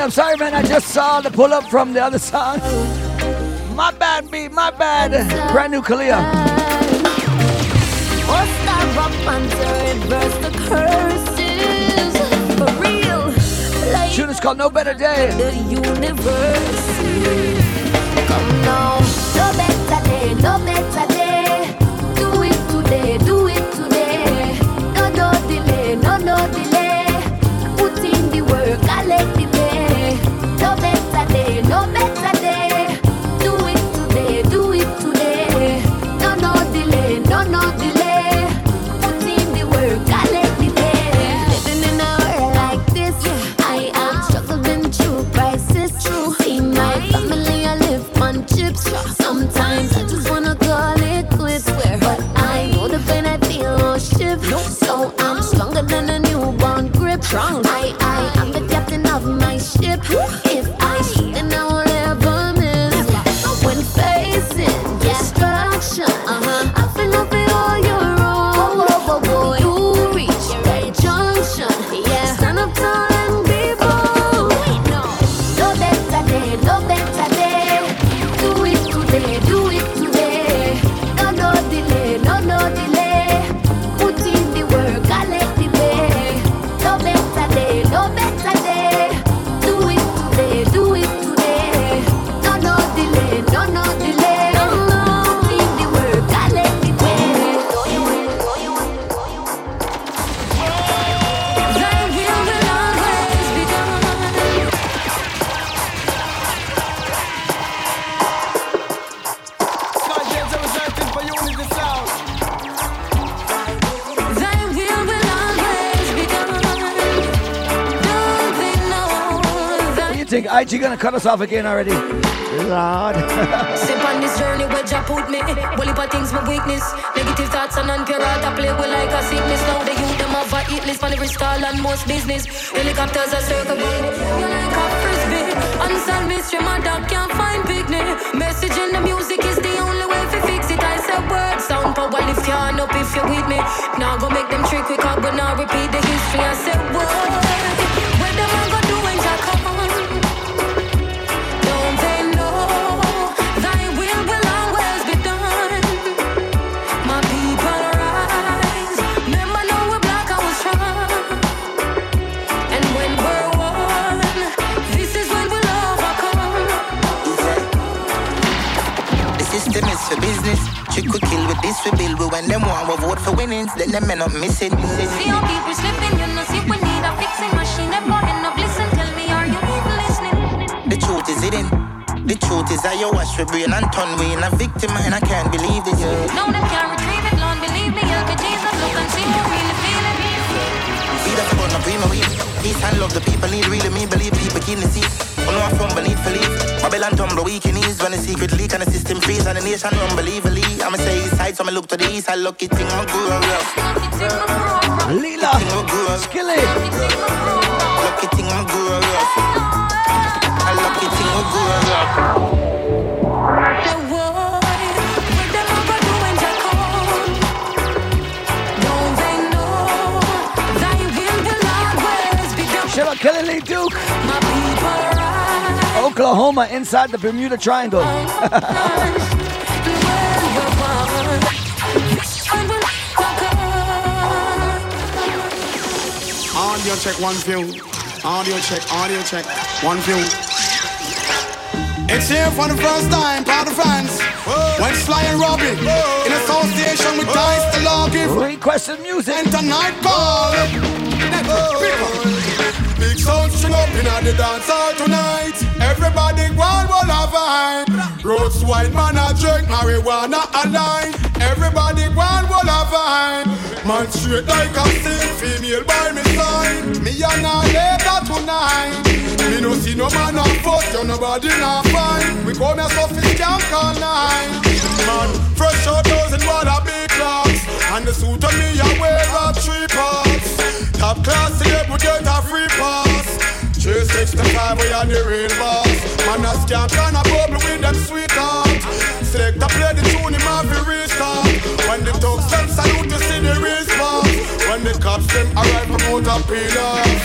I'm sorry, man. I just saw the pull up from the other side. My bad, B. My bad. Brand new Kalia. Tune is called No Better Day. The universe. Come now. No better day. No better day. you're gonna cut us off again already. Lord. Sip on this journey where Jah put me. Bully things my weakness. Negative thoughts and unpure. I play with like a sickness. Now they use them list and most business. Helicopters are circle You like a frisbee. Unsolved mystery, my dog can't find picnic. Message in the music is the only way to fix it. I said word sound power. Lift your hand up if you're with me. Now go make them trick we but now repeat the history. I said. Them want to vote for winnings, then them men up missing. See how people slipping, you know, see we need a fixing machine. Them end up listen, tell me, are you even listening? The truth is hidden. The truth is that you wash your brain and turn we in a victim, and I can't believe it. Yeah. No, they can't retrieve it, Lord, believe me, you'll Jesus. Look and see you really feel it. Be the fun of being Peace and love the people need really me believe people keen to see. Oh no, I from beneath for leave. Babylon tumble weak in ease when the secret leak and the system freeze and the nation unbelievably. I'ma say east side, so I'ma look to the east. I lucky thing my grew rough. Lila, Skilly. Lucky thing my grew rough. I lucky thing my grew rough. Kelly Lee Duke. Oklahoma inside the Bermuda Triangle. Audio check one few. Audio check, audio check one few. It's here for the first time, proud of fans. When Sly and Robbie in association with Dice the Law give requested music. And tonight call. In the dance hall tonight. Everybody one will have vibe. Roads white man a drink marijuana a line. Everybody one will have vibe. Man straight like a sick female by me side. Me and her later tonight. Me no see no man on foot, you nobody not fine. We come here so fi scam all night. Man, fresh out in water big clocks. And the suit on me I wear a three parts. Top class here we get a free pass. 365 we are the real boss. Man a scam can a bubble with them sweetheart. Select a play the tune him have to restart. When the thugs them salute to see the response. When the cops them arrive from out of pillars.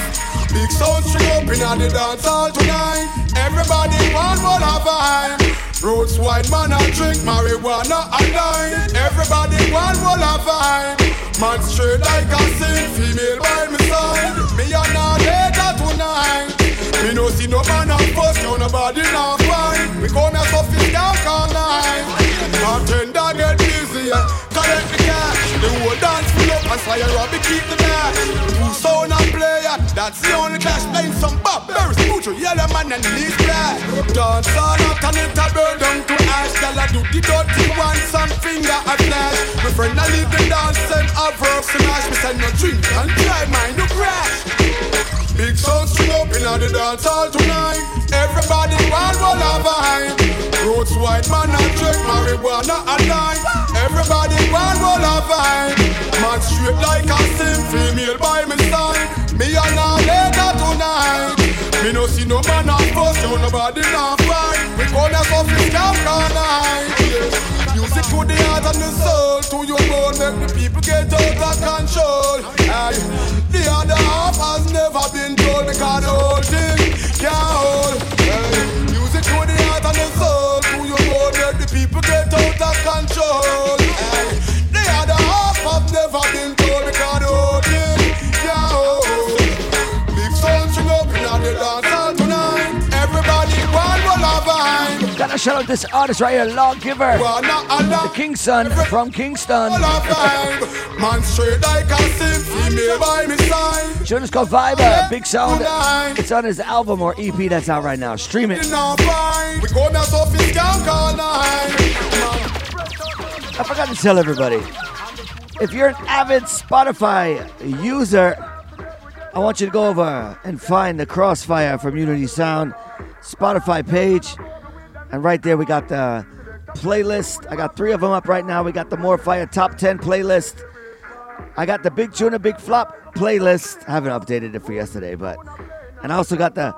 Big sound string up in the dance hall tonight. Everybody one will have vibe. Roots white man a drink marijuana a line. Everybody one will have vibe. Man straight like a sin, female by my side. Me and her later tonight. Me no see no man on first, no nobody not fine. We come here so fit down all night. Bartender get busy, collect the cash. The whole dance full up and and Robbie keep the match. Two sound and player, that's the only clash. Playing some Bob, very smooth, yellow man and least black. Dance all up and it a burn down to ash. Girl I do the dirty one, some finger a flash. My friend I leave the dance, send a verse smash. Me send no drink and drive mine no crash. Big sound string up in the dance hall tonight. Everybody one will have vibe. Roots white man and drink marijuana a line. Everybody one will have vibe. Man straight like a sim, female by my side. Me and her later tonight. Me no see no man on first, so nobody not fight. We gonna suffer scam all to the heart and the soul, to your bone, make the people get out of control. Aye. The other half has never been told because the whole thing can't hold. Aye. Music to the heart and the soul, to your bone, make the people get out of control. Aye. Gotta shout out this artist right here, Lawgiver. The King's son from Kingston. Man straight like a by my side. Tune is called Viber, Big Sound. It's on his album or EP that's out right now. Stream it. We go now so fi scam all night. I forgot to tell everybody. If you're an avid Spotify user, I want you to go over and find the Crossfire from Unity Sound Spotify page. And right there, we got the playlist. I got three of them up right now. We got the More Fire Top 10 playlist. I got the Big Tuna Big Flop playlist. I haven't updated it for yesterday, but. And I also got the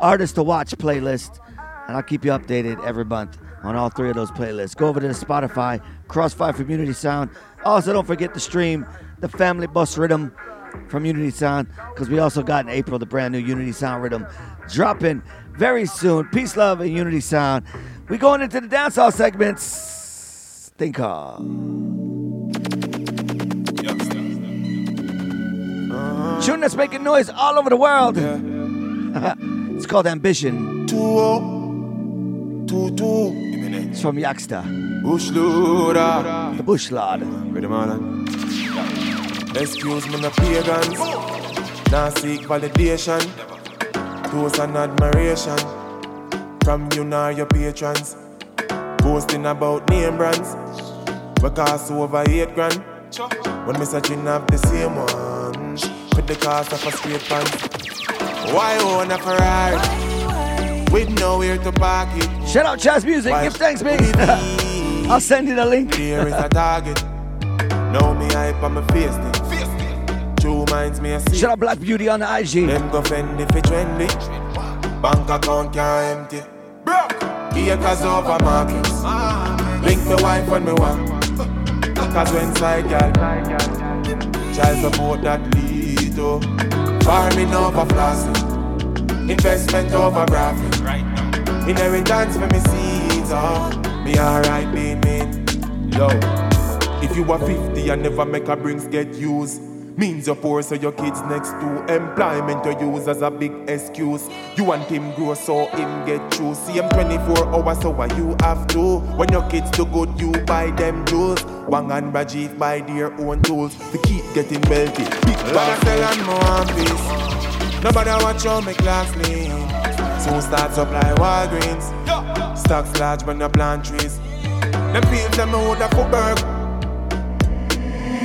Artist to Watch playlist. And I'll keep you updated every month on all three of those playlists. Go over to Spotify, Crossfire from Unity Sound. Also, don't forget to stream the Family Bus Rhythm from Unity Sound because we also got in April the brand new Unity Sound Rhythm dropping very soon. Peace, love, and Unity Sound. We going into the dancehall segments. Think of. Tune that's making noise all over the world. it's called Ambition. It's from Yaksta. Bush loader. The Bush Lord. Ready, man? Excuse me, no pagans. Now seek validation. Toast and admiration. from you nor your patrons. Boasting about name brands. We cost over eight grand. When me searching have the same one. With the cost of a straight pants. Why own a Ferrari? With nowhere to park it. Shout out Jazz Music. Give thanks, me. I'll send you the link. There is a target. Now me hype on my face thing. Two minds me a see. Shout out Black Beauty on the IG. Them go fend if it trendy. Bank account can't empty. Acres over markets. Link me wife when me want. Cause when side girl. Child support that lead to. Farming over flossing. Investment over graphic. Inheritance for me seeds. Oh, me alright being mean. Yo. If you are 50 and never make a brings get used, means you're poor, so your kids next to employment you use as a big excuse. You want him grow, so him get you. See him 24 hours, so what you have to. When your kids do good, you buy them jewels. Wang and Rajiv buy their own tools. We keep getting wealthy. Big bag sell and more peace. Nobody watch how me class lean. Soon start supply Walgreens. Stocks large when the plant trees. Them fields them out of Berg.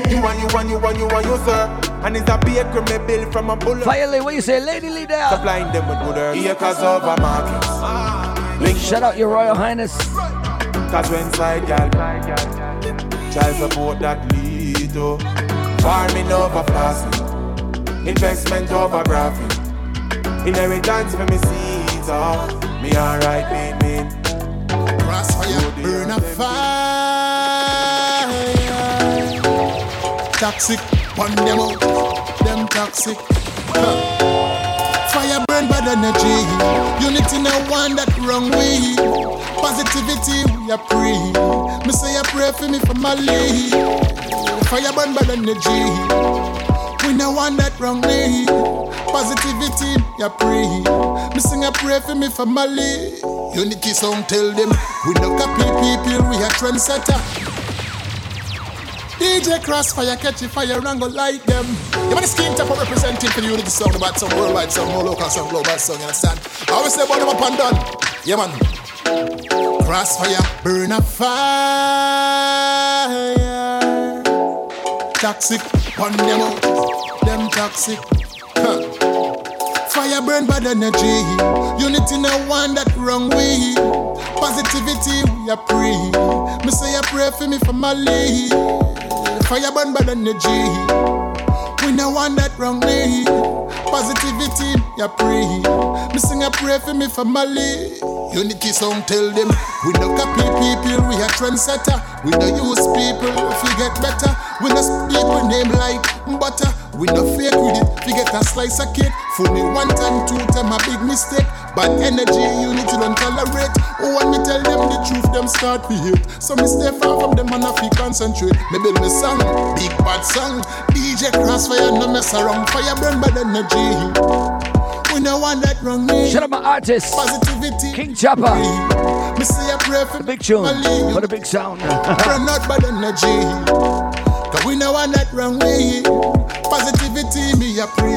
You and you and you and you and you, sir. And it's a baker me bill from a bullet. Fire what you say, lady leader? Supplying them with good earth. Acres over markets. Link shout out your Royal Highness. Cause when side gal, child support that lead to farming over flossing, investment over graphic, inheritance for me seeds. Oh, me alright, me mean. Crossfire, burn a fire. Toxic, one them out, them toxic. Fire burn bad energy. Unity no one that wrong way. Positivity we are pray. Me say I pray for me for my lead. Fire burn bad energy. We no one that wrong way. Positivity are pray. Me sing a pray for me lead. Unity song tell them we no copy people. We are trendsetter. DJ Crossfire, catch a fire and go light them. You man the skin top representing for the unity song about some worldwide song, more local song, global song, you understand? I always say about them up and done. Yeah man. Crossfire, burn a fire. Toxic, on them out, them toxic. Huh. Fire burn bad energy. Unity no one that wrong way. Positivity we are pray. Me say I pray for me for my lead. Fire burn bad energy. We no want that wrong way. Positivity, ya pray. Me sing a pray for me family. Unity song tell them we no copy people, we a trendsetter. We no use people, If we get better. We no people name like butter. We no fake with it, we get a slice of cake. Fool me one time, two time, a big mistake. Bad energy, you need to don't tolerate. Oh, when me tell them the truth, them start to hate. So me stay far from them and I feel concentrate. Me build me song, big bad song. DJ Crossfire, no mess around. Fire burn bad energy. We no want that wrong me. Shout out my artist. Positivity. King Chopper. Me say a pray for big tune. For the big sound. Run out bad energy. Cause we no want that wrong way. Positivity, me a pray.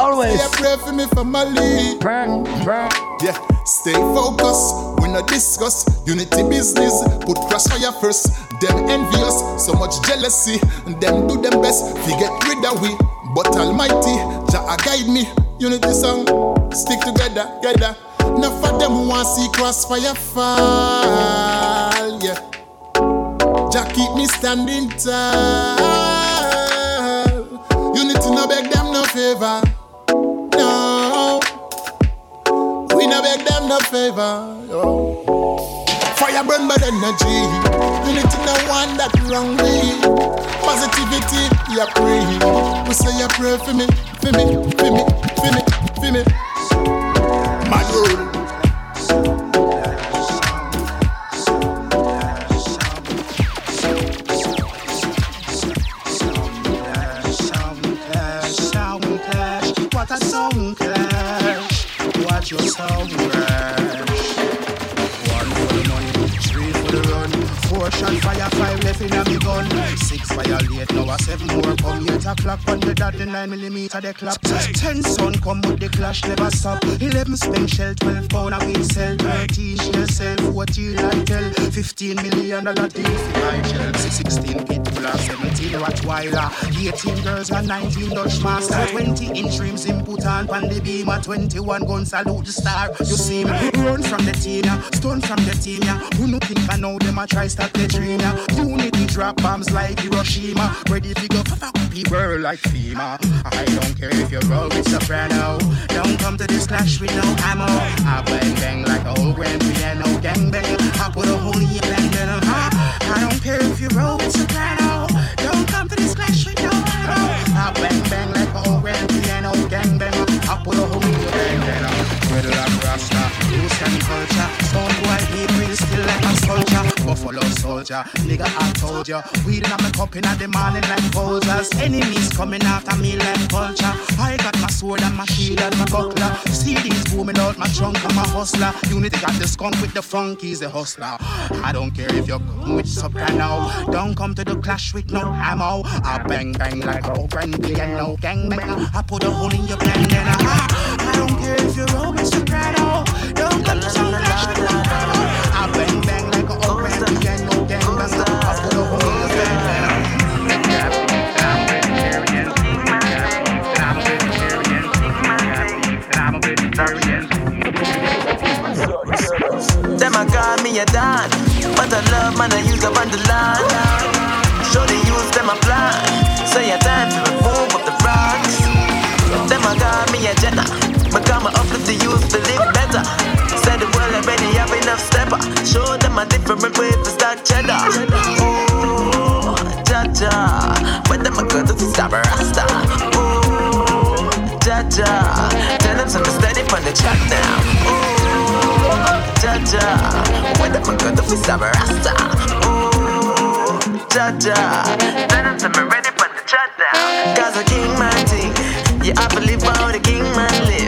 Always. Say a pray for me family. Burn, burn. Yeah, stay focused. We not discuss unity business. Put crossfire first. Them envious, so much jealousy. Them do them best. We get rid of we. But Almighty, Jah guide me. Unity song, stick together, together. Enough of them who want see crossfire fall. Yeah. Jah keep me standing tall. Unity no beg them no favor. No. We no beg them no favor. No. Fire burn bad energy. Unity no one that wrong way. Positivity, yeah pray. We say you pray for me, for me, for me, for me, for me. Mad rule. O'clock on the nine millimeter the clock. Ten son come with the clash, never stop. Eleven spend shell, twelve pound a week sell. Thirteen shell sell, fourteen I tell. Fifteen million dollar deal for my shell. Sixteen pitbull, seventeen Rottweiler. Eighteen girls and nineteen Dutch master. Twenty inch rims input on pan the beam. Twenty-one gun salute the star. You see me run from the team, yeah. Stone from the team, yeah. Who no think I know them? I try stop the dream, yeah. Unity drop bombs like Hiroshima. Ready to go fuck up world like FEMA. I don't care if you're roll with soprano. Don't come to this clash with no ammo. I bang bang like a old grand piano. Gang bang. I put a hole in your bang bang. Uh-huh. I don't care if you're roll with soprano. Bang bang like a old piano. Gang bang. I put a in your bang bang. Dreadlock Rasta, loose culture. Stone boy people still like a soldier. Buffalo soldier, nigga I told ya. Weed in my cup in the morning like vultures. Enemies coming after me like vulture. I got my sword and my shield and my buckler. CDs booming out my trunk, I'm a hustler. Unity got the skunk with the funkies, the hustler. I don't care if you're come with soprano. Don't come to the clash with no ammo. I bang bang like grand piano. Gang bang, I put a hole in your bandana. I don't care if you're with soprano. Don't come to some clash with no ammo. I bang bang like a old Them a call me a don, but I love man I use up on the line. Show the use them a plan, so your time to remove up the rocks. Them a call me a Jenna, but come uplift the youth to live better. Said the world already have enough stepper. Show them a different way to start cheddar. Ooh, cha cha, but them a good to stop a rasta. Ooh, cha cha, them something steady from the track now. Ooh, cha, when them a good to stop a rasta. Ooh, cha, tell them something ready for the chat now. Cause a king man thing, have to live how the king man live.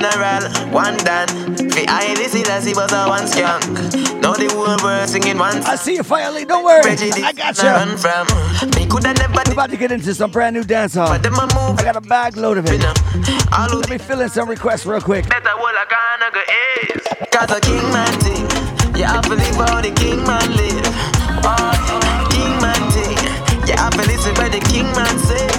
General, one Dan. The is as he was a one skunk. Now the whole world singing one. I see you, Fire Lee. Don't worry. I got you. Run from. Me coulda never about to get into some brand new dance hall. I got a bag load of it. Let me fill in some requests real quick. Cause a king man thing. You have to live how the king man live. Oh, king man thing. You have to listen where the king man sing.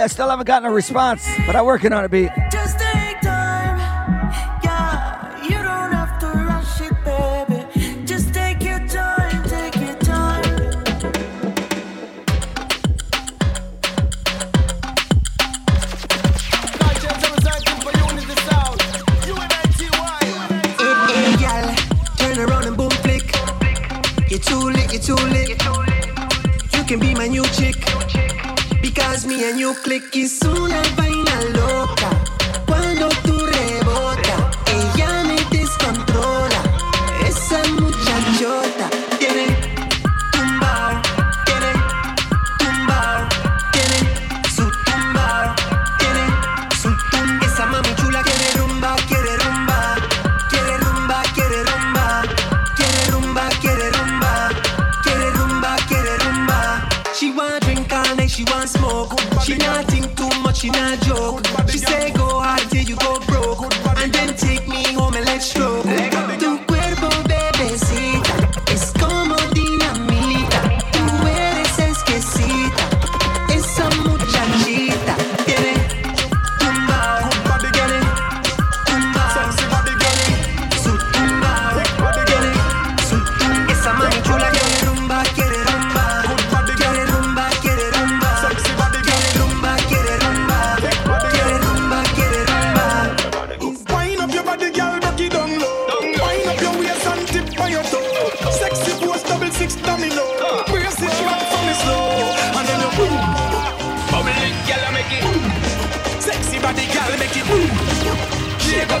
I still haven't gotten a response, but I'm working on a beat.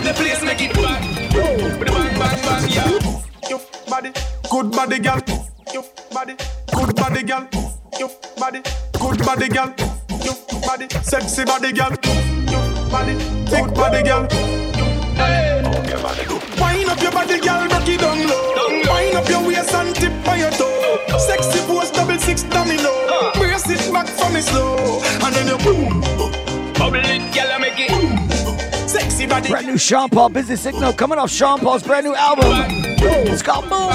Up the place, make it bang. Bang, bang, bang, yeah. Your body, good body, girl. Your body, good body, girl. Your body, good body, girl. Your body, sexy body, girl. Your body, good body, girl. Wind up your body, girl, rock it down low. Wind up your waist and tip on your toe. Sexy pose, double six domino. It. Sexy body. Brand new Sean Paul Business Signal coming off Sean Paul's brand new album. It's called Boom.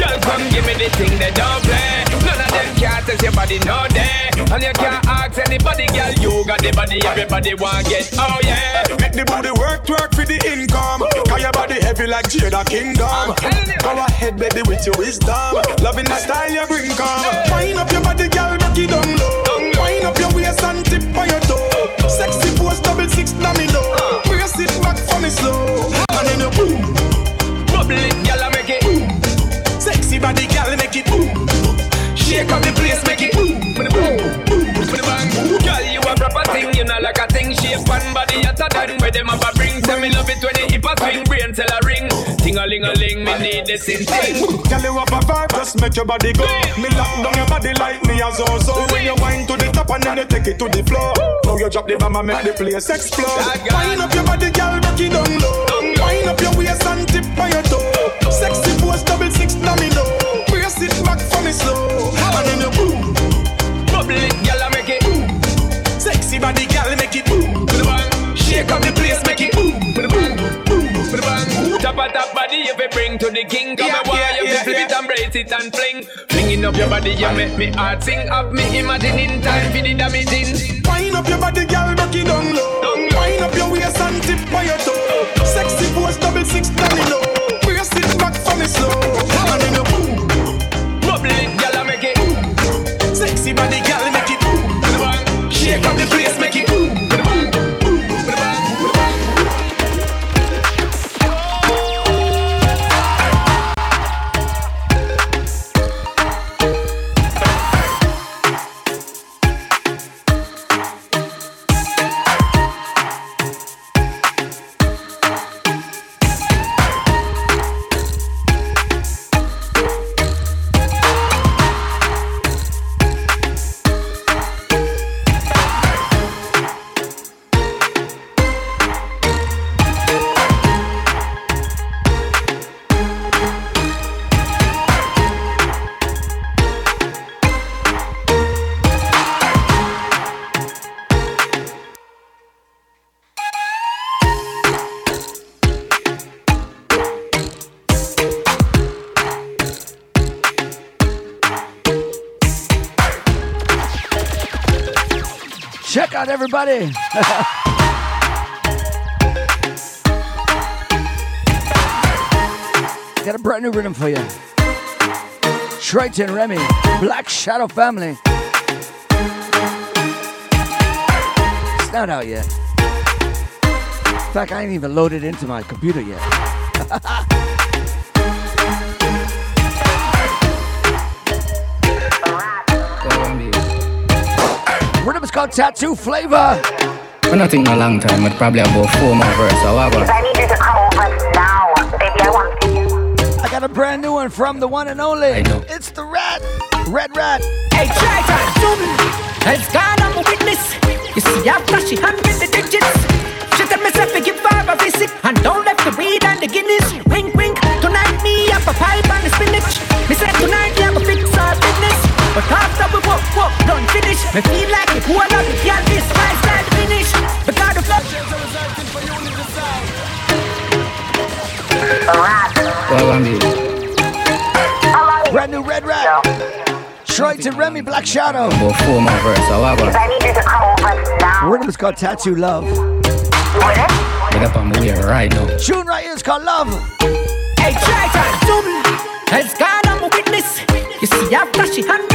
Girl, come give me the thing they don't play. None of them can't test your body no day. And you can't ask anybody, girl. You got the body, everybody want get. Oh yeah. Make the body work, work for the income. Cause your body heavy like Jada Kingdom. Go ahead, baby, with your wisdom. Loving the style you bring, come. Wind up your body, girl, rock it down Shake up the place, make it boom. Girl, you a proper thing, you know like a thing shape one body hotter than where them have a bring. Tell me love it when you hip a swing, brain tell a ring. Ting a ling a ling, me need the same thing. Girl, you have a vibe, just make your body go. Me lock down your body like me as also. When you wind to the top and then you take it to the floor. Now you drop the bomb and make the place explode. Wind up your body, girl, rock it down low. Wind up your waist and tip on your toe. Sexy pose, double Shake up the place, make it boom. Boom, boom, boom, bang. Top of top body, you fi bring to the king. Come Yeah, yeah, you yeah, flip yeah. it and brace it and fling. Flinging up your body, you make me heart sing. Have me imagining time for the damaging. Wind up your body, girl, rock it down low. Wind up your waist and tip on your toe. Sexy pose, double six domino. Brace it back for me slow, and then you boom. Bubble it, girl, make it. Sexy body, girl, everybody. Got a brand new rhythm for you. Triton Remy, Black Shadow Family. It's not out yet. In fact, I ain't even loaded into my computer yet. Rhythm is called Tattoo Flavor. I don't think no long time, but probably about four more verses. So what? I need you to come over now, baby. I want I got a brand new one from the one and only. It's the Rat, Red Rat. Hey, try to It's gone, I'm a witness. You see, I've flashy hand with the digits. She tell myself to give five a visit and don't left the weed and the Guinness. Wink, wink. Tonight me have a pipe and the spinach. Me said tonight after walk, walk, done finish. Me feel like the whole of the girl this my style finish. Because the flow. What gonna be? Brand new Red Rat. Triton Remy, Black Shadow. About four more verses. So what? I need you to come over now. Rhythm is called Tattoo Love. Get up on my way right now. Tune right here is called Love. Hey, try to double. It's gone, I'm a witness. You see, I've flashy hand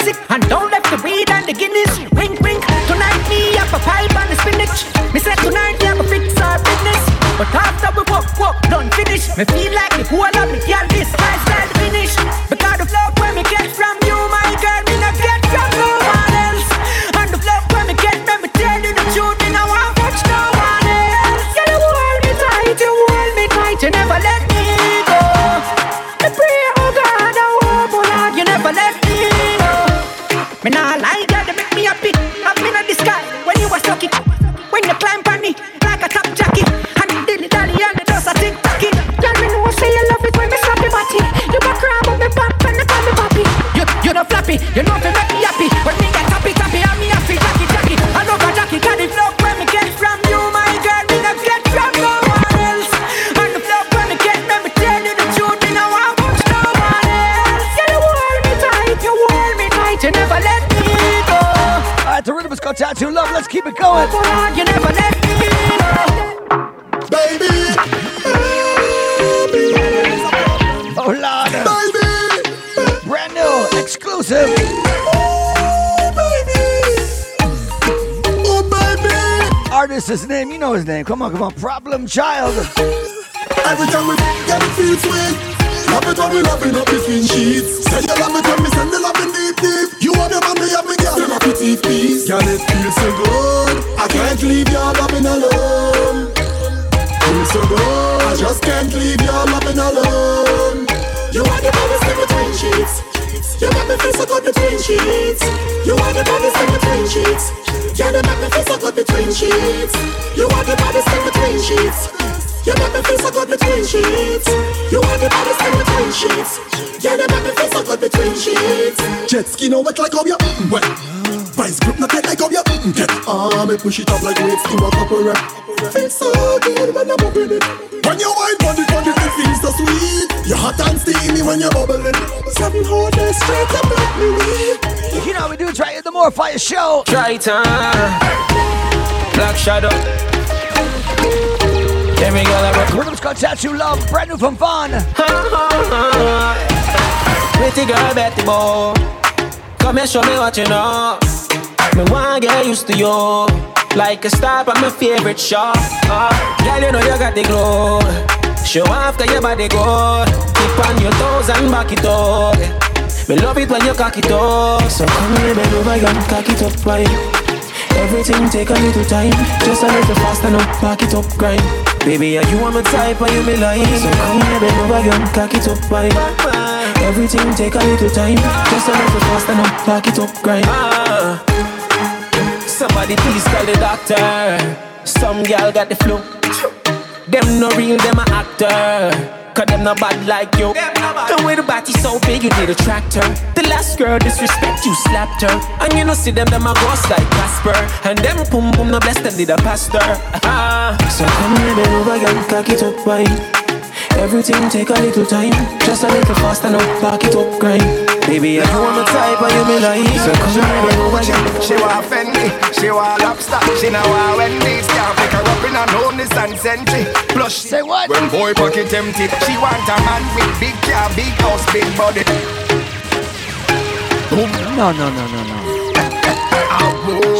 visit and don't left the weed and the Guinness. Wink, wink. Tonight me have a pipe and the spinach. Me said tonight me have a fix our business. But after we walk, walk, done finish. Me feel like the whole of me girl this my his name, you know his name. Come on, come on. Problem Child. Every time we get it feel sweet. Love it when we loving up between sheets. Say you love it when me send the loving deep deep. You your man, me have me girl. Them happy teeth piece. Girl, it feels so good. I can't leave your loving alone. Feels so good. I just can't leave your loving alone. You are the baddest in between sheets. You make me feel so good between sheets. You are the baddest in between sheets. Yeah, they make me feel so good between sheets. You are the baddest in between sheets. You make me feel so good between sheets. You are the baddest in between sheets. Yeah, they make me feel so good between sheets. Jet ski no wet like how you mm, wet. Vice grip not tight like how you mm, get. Ah, me push it up like weights to a couple rep. Feels so good when I'm moving it. When you wine on the on it feels so sweet. You're hot and steamy when you're bubbling. Seven whole days straight up make me weak. You know how we do try it the More Fire Show. Try Triton, Black Shadow. Let me go Rhythm's called Tattoo Love. Brand new from Vaughn. Pretty girl, Betty Boy. Come here, show me what you know. Me wanna get used to you. Like a star on my favorite show. Uh, girl, you know you got the glow. Show cause your body good. Keep on your toes and back it up. Me love it when you cock it up. So come here, bend over and cock it up right. Everything take a little time. Just a little faster now, back it up, grind. Baby, are you on my type, are you me like? So come here, bend over and cock it up right. Everything take a little time. Just a little faster now, back it up, grind. Ah. Somebody please call the doctor. Some gal got the flu. Them no real, them a actor. Cause them not bad like you. The way the body so big, you need a tractor. The last girl disrespect, you slapped her. And you know see them, them a ghost like Casper. And them boom boom, no bless them, did a pastor. Ah. So come here, bend over, girl, cock it up, wine. Everything take a little time, just a little faster now. Back it up, grind. Baby, I you want the type, and you me like. So come on, over She, she want Fendi, she want lobster, she now want Wendy's. Can't pick her up in a no Nissan Sentra. Plus, say what? When boy pocket empty, she want a man with big car, big house, big body. No, no, no, no, no.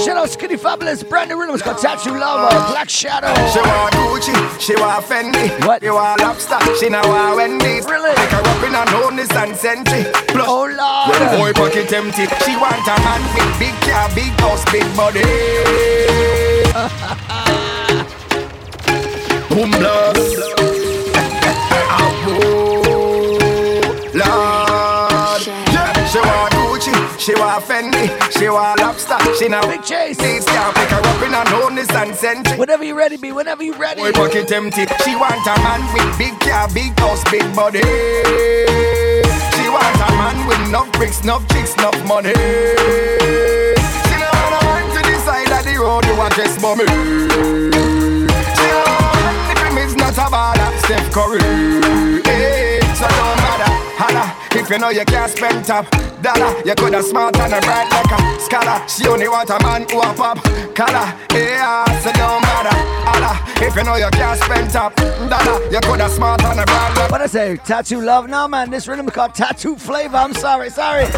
Shout out Skinny Fabulous, brand new rhythm. It's called Tattoo Lover, Black Shadow. She want Gucci, she want Fendi, what? She want lobster, she now want Wendy's. Really? Pick her up in a no Nissan Sentra. Plus, oh Lord. when boy pocket empty, she want a man with big car, big house, big body. Boom blast. She want Fendi, she want lobster, she now Big Chase. These can't pick her up in a no Nissan Sentra. Whenever you ready, be whenever you ready. Boy pocket empty, she want a man with big car, big house, big body. She want a man with enough bricks, enough chicks, enough money. She don't want a man to the side of the road, you want just mommy. She don't want him is not a baller, Steph Curry. Hey, so don't matter, holla. If you know you can't spend top dollar, you coulda smart and a bright like a scholar. She only want a man who a pop collar. Yeah, so don't matter, holla. If you know you can't spend top dollar, you coulda smart and a bright like What I say? Tattoo Love? No, man. This rhythm is called Tattoo Flavor. I'm sorry, sorry.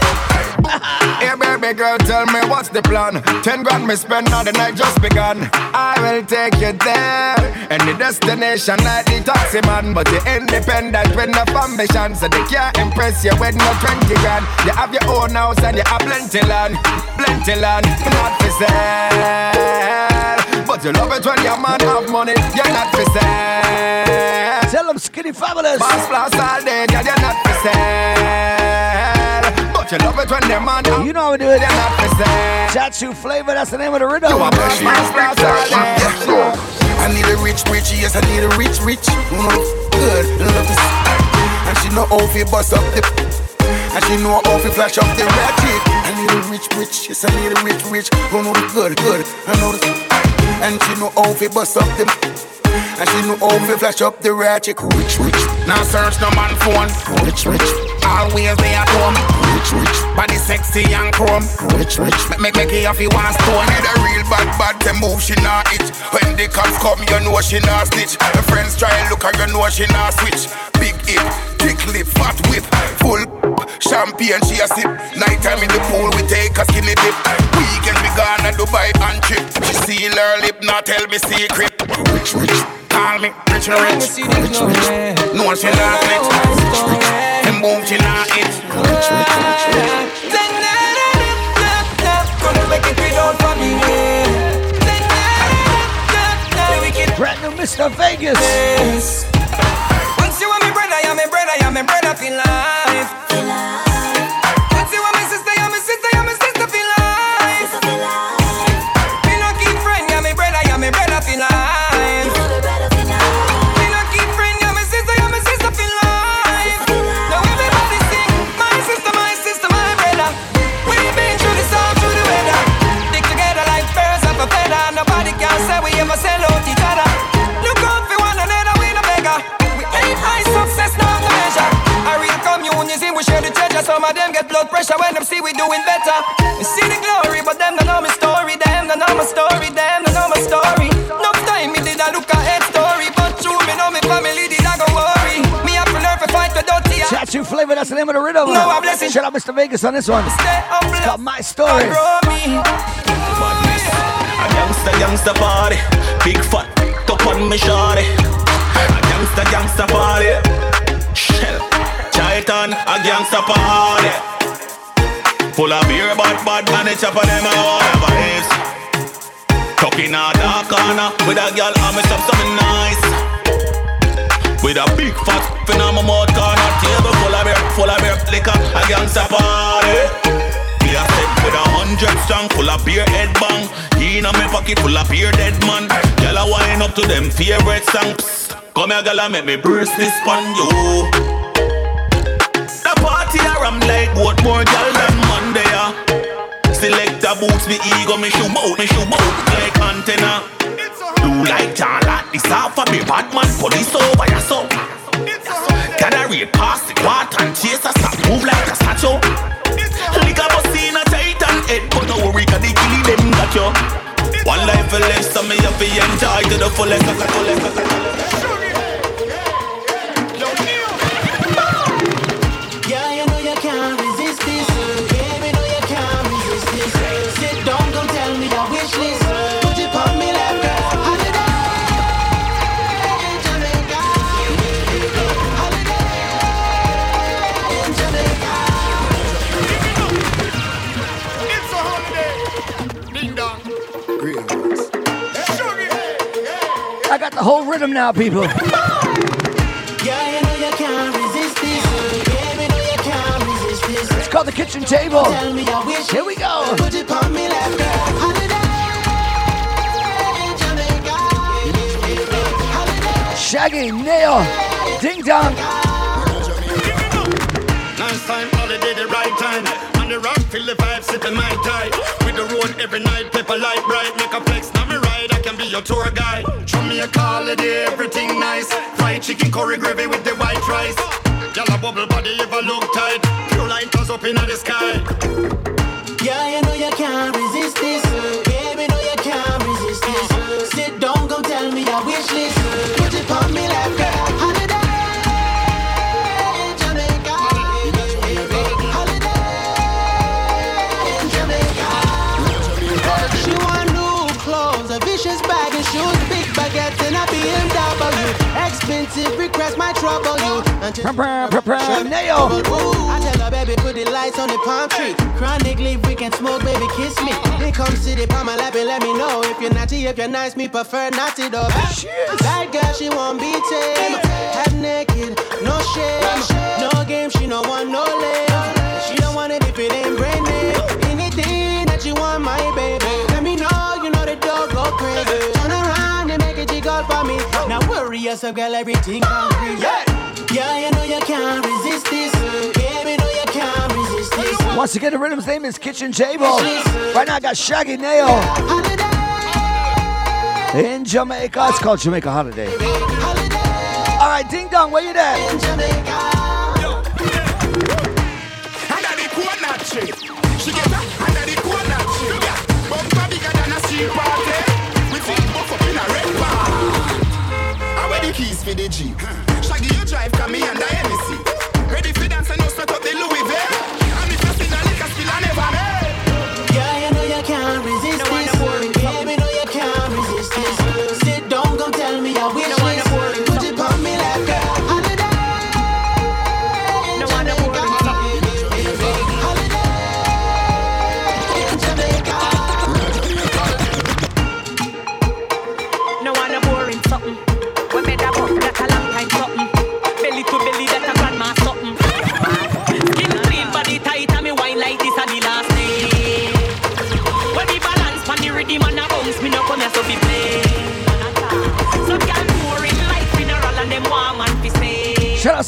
Hey baby girl, tell me what's the plan? Ten grand me spend now the night just begun. I will take you there. Any destination like the taxi man, but you're independent with no ambition, so they can't impress you with no twenty grand. You have your own house and you have plenty land, plenty land, not for sale. But you love it when your man have money, you're not for sale. Tell them Skinny Fabulous. Boss plus all day, girl, you're not for sale. But you love it when your man have You know how we do it. you're not for sale. Tattoo Flavor. That's the name of the rhythm. You a boss plus all day. I need a rich, rich, yes, I need a rich, rich. Mm, good, love this. And she know how fi bust up the. And she know how fi flash up the ratchet. I need a rich, rich, I need a rich, rich. Who know the good, good, I know the. And she know how fi bust up the. And she know how fi flash up the ratchet. Rich, rich. Now search no man phone. Rich, rich. Always they at home. Rich, rich. Body sexy and chrome. Rich, rich. Make make it off you one stone. Need a real bad bad to move, she not it. When the cops come, you know she not snitch. Her friends try and look her, you know she not switch. Big hip, thick lip, fat whip, full champagne she a sip. Nighttime in the pool we take a skinny dip. Weekend we gone to Dubai and trip. She seal her lip, not tell me secret. Rich, rich. Call me rich and rich. Rich, rich. No she not rich. Mr. Vegas. Once you want me brother, you're me brother, you're me brother for life. Them get blood pressure when them see we doing better. We see the glory, but them don't know my story. Them don't know my story. Them don't know my story. No time me did I look at head story, but true me know me family did I go worry. Me have to learn to fight the dirty. Tattoo Flavor. That's the name of the rhythm. No, I'm blessing. Shout out Mr. Vegas on this one. It's called My Story. A gangsta gangsta party, big fat top on me shawty. A gangsta gangsta party, shell, Titan, a gangsta party. Full of beer, bad bad it's up on them all the vibes. Talking a dark corner with a girl, I'm a something nice. With a big fat fin on my mouth corner, table full of beer, full of beer, liquor, a gangsta party. Me set with a hundred strong, full of beer head bang. In a me pocket full of beer dead man. Girl a wine up to them favorite songs. Come here, girl, and make me burst this pan you. A ram like what more girl than Monday ah. Select the boots, me ego, me shoe out, me shoe out like antenna. Blue like John, like this half a me bad man, police over son. Gotta read past the water and chase a stop move like a statue. Liquor bust in a titan head, but no worry, cause the killing them got you. One life for less, so me have to enjoy to the fullest, whole rhythm now, people. It's called the kitchen table. Here we go. Shaggy, Nail, Ding Dong. Nice time, holiday, the right time. On the rock, feel the vibe, sipping my tie. With the road every night, paper light bright. Make a flex, now your tour guide. Show me a holiday, everything nice. Fried chicken, curry gravy with the white rice. Y'all a bubble body, ever look tight. Pure light toss up in the sky. Yeah, you know you can't resist this. Baby, know you can't resist this. Sit down, go tell me your wish list. Put it on me like girl. You. Until I tell her, baby, put the lights on the palm tree. Chronic we can smoke, baby, kiss me. Then come sit it on my lap and let me know if you're naughty, if you're nice, me prefer naughty though. That girl, she won't be tame. Half naked, no shame, no game, she no want no lame. She don't want it if it ain't brand name. Anything that you want, my baby. Let me know, you know the dog go crazy. Turn around and make it jiggle for me. Now worry yourself, girl, everything concrete. Yeah. Yeah, you know you can't resist this. Baby, know you can't resist this. Once again, the rhythm's name is Kitchen Table. Right now, I got Shaggy Nail. In Jamaica. It's called Jamaica Holiday. All right, Ding Dong, where you at? Under the coconut tree. She get up under the coconut tree. Yeah. Bumper bigger than a sea party. We fit buff up in a red bar. And where the keys for the Jeep? You drive, come me. Ready for dance and no sweat up the Louis V.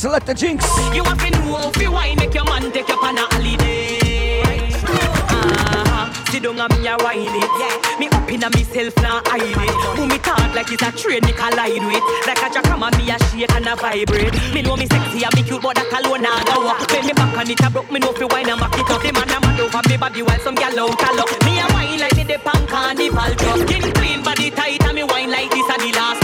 Select the Jinx. You have to know fi wine make your man take you on a holiday. Uh-huh. Sit down and me a wine it. Yeah. Me up inna myself now hide it. Who me talk like it's a train me collide with. Like a jackhammer me a shake and a vibrate. Me know me sexy and me cute but that alone nah go up. When me back on it a broke me know fi wine and back it up. The man a mad over me body while some gal out a luck. Me a wine like me the pan carnival truck. Skin clean body tight and me wine like this a the last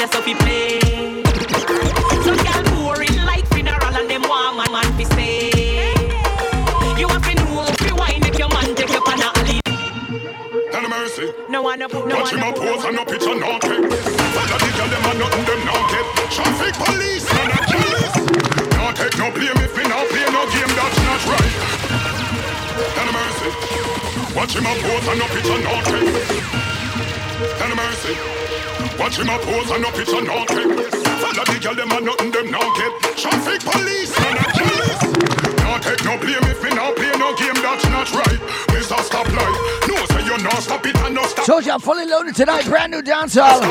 me no so fi play. Some gal boring like funeral and them want man man fi stay. You have to know fi wine make your man take you on a holiday. None mercy. No one up, no Watch one him up. pose and no picture not take. Follow the girl them and nothing them not get. Traffic police and a police. Not take no blame if we not play no game that's not right. None of mercy. Watch him a pose and no picture not take. None of mercy. Watch him a pose and no picture not take. Follow the girl them and nothing them not get. Traffic police and a police. Not take no blame if we not play no game that's not right. Mr. Stoplight. No say you not stop it and no stop. Told you I'm fully loaded tonight. Brand new dancehall.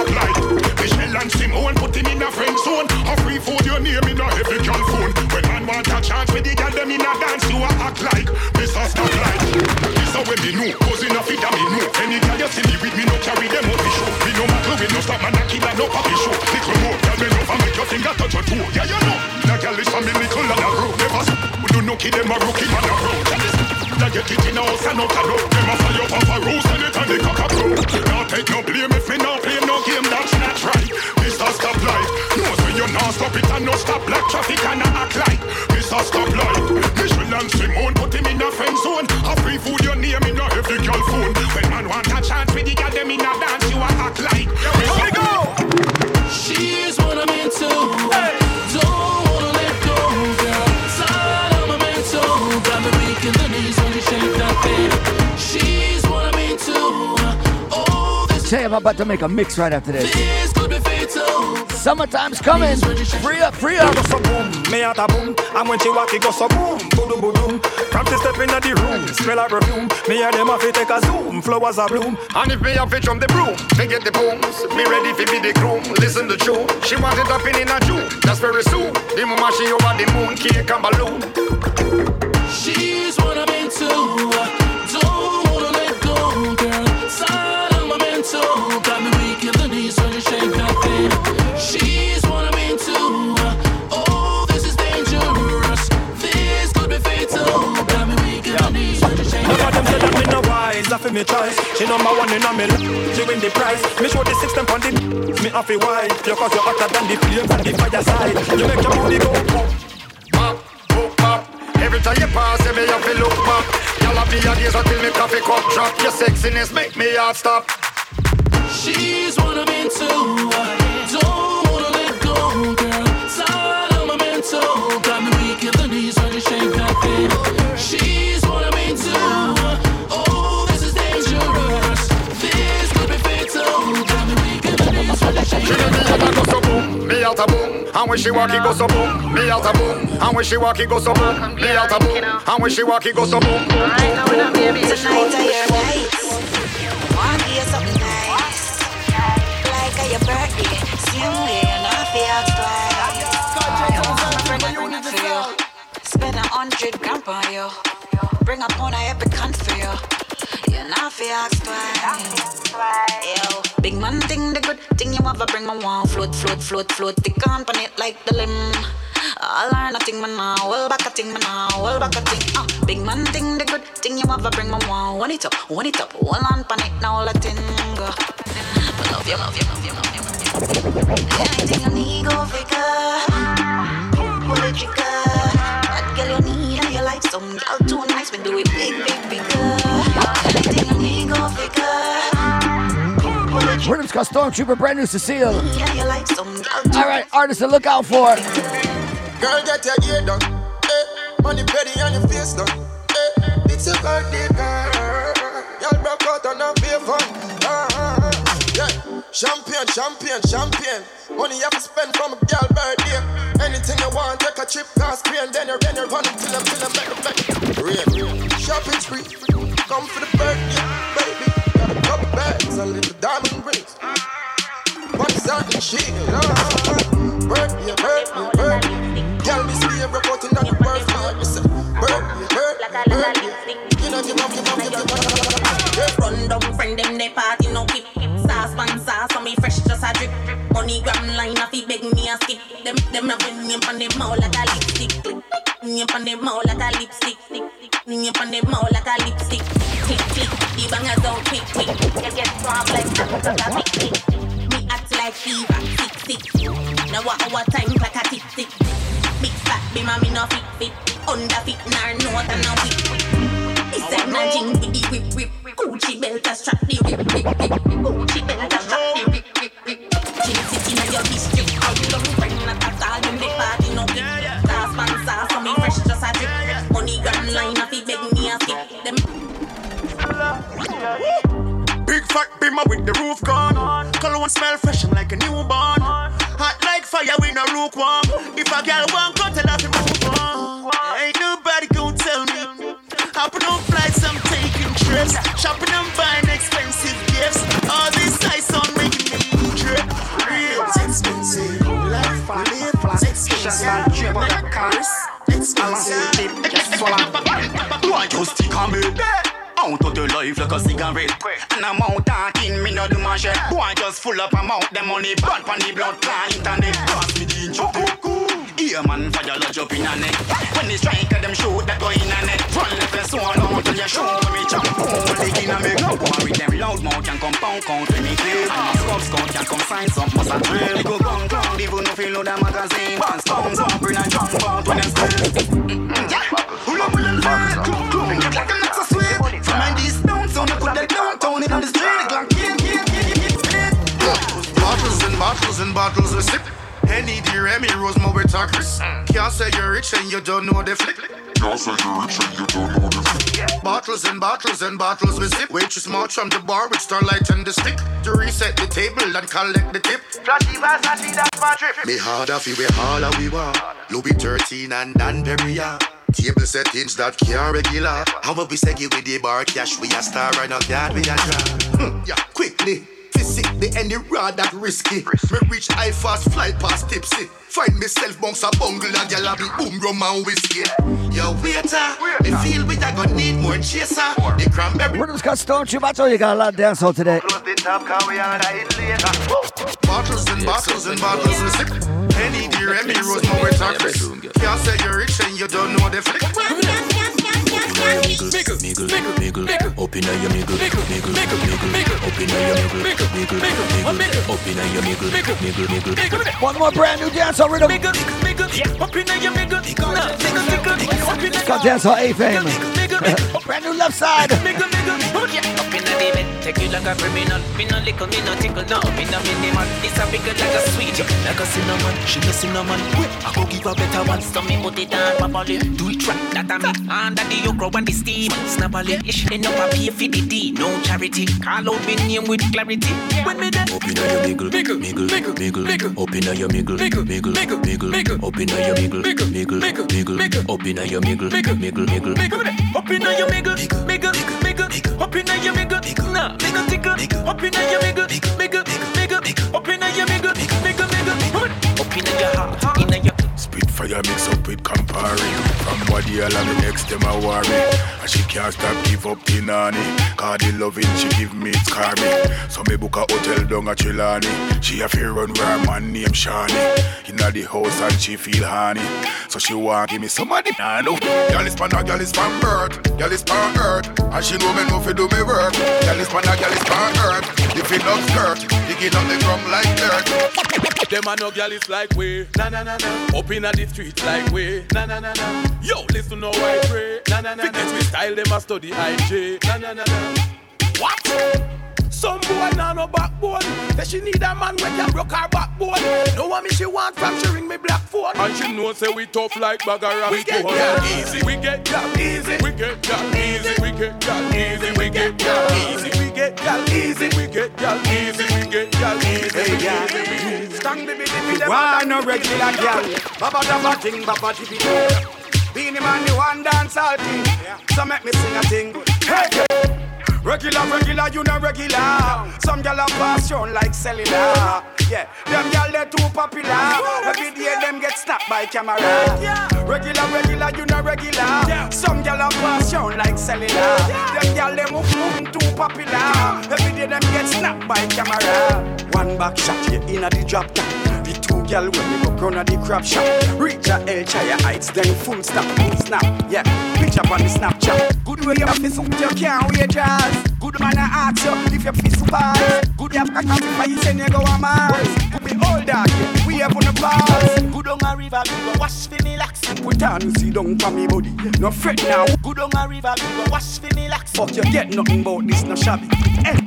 Michelle and Simone put him in a friend zone. A free food your name in a heavy girl phone. When man want a chance with the girl them in a dance, you a act like Mr. Stoplight. This a when me know, cause enough it a me know. Any girl you see me with me no carry them out the show. Me no matter we no stop man no papi show. Little more, girl, me love and make your finger touch your toe. Yeah, you know. The girl is from me little and a grow. Never do no kid them a rookie man a this like get it in a house and out a door. Them a fire up a rose and it and the cock a crow. Now take no blame if me now play no game that's not right. Mr. Stop Light, knows when you not stop it and no stop black traffic and a act like Mr. Stop Light. Michelle and Simone put him in a friend zone. A free food your name in a every girl phone. When man want a chance with the girl them in a dance, you a act like. Here we go. She's what I'm into. Don't wanna let go, girl. Side of my mental. Got me weak in the knees when you shake that thing. She's what I'm into. Oh, this Say I'm about to make a mix right after this. is could be fatal. Summertime's coming. Free up, free up. so boom, me at a boom. And when she walk, it go so boom, boom, boom, boom. Practice step in the room, smell like perfume. Me and them have to take a zoom, flowers are bloom. And if me have it from the broom, they get the booms. Me ready for be the groom. Listen the tune. She want it up in in a June. That's very soon. The mama she over the moon, cake and balloon. She's what I'm into. Me choice. She number one in a me. She win the prize. Me show the system on the me happy wide. You cause you're hotter than the flames on the fire side. You make your body go pop, Pop, pop. Every time you pass, you me have to look back. Y'all have the ideas until me coffee cup drop. Your sexiness make me heart stop. She's what I'm into. Don't wanna let go, girl. She make me heart go so boom, me out a boom. And when she walk, it go so boom, me out a boom. And when she walk, it go so boom, me out a boom. And when she walk, it go so boom. Are your and I feel and. Spend a hundred grand for you. Bring up on a epic for you. You not feel twice. Yo, big man thing the good thing you ever bring my one float, float, float, float. Tick on pon it like the limb. All or nothing, man, now. Well back a thing, man, now. Well back a thing. Uh, big man thing, the good thing you ever bring, man, one. One it up, one it up. Hold on, pan it, now let it go. I love you, love you, love you, love you. Anything you need, go figure. Pull the trigger. That girl you need and you like some girl too nice, we do it big, big, bigger. Rhythm's called Stormtrooper, brand new Cecile. Yeah, you like some girl All right, artists to look out for. Girl, get your ear done. Eh. Money petty on your face done. Eh. It's a birthday, girl. Y'all broke out on a beer fun. Ah, ah. Yeah. Champion, champion, champion. Money you have to spend from a girl birthday. Anything you want, take a trip, cause screen. Then you're, then you're running till I'm, till I'm back, back. Real. Shopping spree. Come for the birthday, baby. Got a couple bags and little diamond rings. What is that shit? Ah, ah. Birthday, birthday, birthday. Girl, this be reporting on the birthday. Me say, birthday, birthday, birthday. You know, up, up, give up, give up. Yeah. Run down friend them they party no keep Sauce pan sauce on me fresh just a drip Money gram line off he beg me a skip Them them have a name on them mouth like a lipstick Name on them mouth like a lipstick Name on like a lipstick. Tick tick The bangers don't tick tick. You get swamp like tick tick. Me act like fever tick tick Now what our time like a tick tick? Big fat be my me no fit fit. Under fit nar note and no whip. Whip time na jing with the whip whip Gucci belt a strap the rip rip rip Gucci belt a strap the rip Chin city na your district How you don't friend not at all Them they party no Sauce man sauce so me fresh just a fat bimmer with the roof gone. Cologne smell fresh and like a newborn. Hot like fire, we no lukewarm. If a girl want cut, tell her to move on. Ain't nobody gonna tell me. Hopping on flights, I'm taking trips. Shopping and buying expensive gifts. All this ice on making me drip. Real expensive. Life for live. Expensive. Cars. It's expensive. Why you stick on me? Out of your life like a cigarette. And I'm out talking, me no do my shit. Boy just full up amount, them money bad pon the blood clot internet. Pass me the of Here man, fire lodge up in a neck. When they strike them shoot that go in a net. Run left and so on on your show. We jump, boom, leg in a me. War with them loud mouth can come pound count when me clear. And my scrub scout can come sign some must a drill. We go gun ground even if you know the magazine. One stones up in a jump out when them still. Yeah, pull up with them in the street. Like. Bottles and bottles and bottles we sip. Henny, the Remy, Rose, with talkers. Can't say you're rich and you don't know the flick. Can't you're rich and you don't know the flick. Bottles and bottles and bottles we sip. Waitress march from the bar with starlight and the stick. To reset the table and collect the tip. Flashy Versace, that's my trip. Me hard off, we all we want. Louis 13 and Dan Perrier. Table settings that care regular. How about we say give with the bar cash? We a star right now, card we a draw. Hmm, yeah, quickly. Physic, the any rod that risky. Me reach high fast, fly past tipsy. Find myself bounce a bungle and gyal a be boom rum and whiskey. Yo waiter, me feel we a gonna need more chaser. The cranberry. Rhythm's got Stone Chubato, you got a lot of dance on today. The top car we are hit later. Bottles and bottles and bottles we sip. Henny, dear, Remy, Rose, my with talkers. Can't say you're rich and you don't know the flick. Miggle, miggle, miggle, miggle, up inna your miggle, miggle, miggle, up your miggle, miggle, miggle, up your miggle, miggle, miggle. One more brand new dance rhythm. Miggle, up inna your up inna It's called Dance on A Fame. brand new left side. Miggle, miggle, up inna the bed, take you like a criminal. Me no lickle, me no tickle, no, me no minimal. It's a bigger like a sweet, like a cinnamon. She no cinnamon. I go give a better one, so me put it on properly. Do it right, that a me under the okra and the steam. Snappily, ish, end up a pay for the D, no charity. Call out me name with clarity. When me then up inna your miggle, miggle, miggle, miggle, up inna your miggle, miggle, miggle, miggle, up inna your miggle, miggle, miggle, up inna your miggle, miggle, miggle, miggle, up inna your miggle, miggle, miggle, up inna your miggle, nah, miggle, tickle, up inna your miggle, miggle, miggle, up inna your miggle, miggle, miggle, up inna your heart, inna your Spitfire mix up with Campari. From body all and the next them a worry. And she can't stop give up the nanny. Cause the loving she give me it's karmic. So me book a hotel down a Chilani She a fear run where a man named Shani. Inna the house and she feel honey So she want give me some of the nah, no Girl is pan a girl is pan earth. Girl is pan earth. And she know me know fi do me work. Girl is pan a girl is pan earth. If it up skirt Digging up the drum like dirt. Them a no gal is like we, na na na na. Up inna the streets like we, na na na na. Yo, listen how I pray, na na na. Forget we style them a study IJ, na na na na. What? Some boy now no backbone. Say she need a man when can broke her backbone. No one me she want from she ring me black phone. And she know say we tough like bagara. We get gal easy, we get gal easy, we get gal easy, we get gal easy, we get gal easy, we get gal easy, we get gal easy, we get gal easy. Stand baby, baby, Why no regular girl? Baba da thing, baba tipi Beenie Man, the one dance all thing. So make me sing a thing. Hey, hey. Regular, regular, you know regular. Some gyal a pass round like cellular. Yeah, them gyal they too popular. Every day them get snapped by camera. Regular, regular, you know regular. Some gyal a pass round like cellular. Them gyal they move, move too popular. Every day them get snapped by camera. One back shot, you inna the drop top. Gyal when me go crown of the crab shop. Reach a El Chaya heights, then full stop, snap. Yeah, picture on the Snapchat. Good way you feel so you can't wait jazz. Good man I ask you if you feel super. Good you have a if I send you go a Mars. Good be all dog, we have on the bars. Good on a river, we go wash for me lax. Put on you see down for me body. No fret now. Good on a river, we go wash for me lax. Fuck you get nothing about this no shabby. Hey.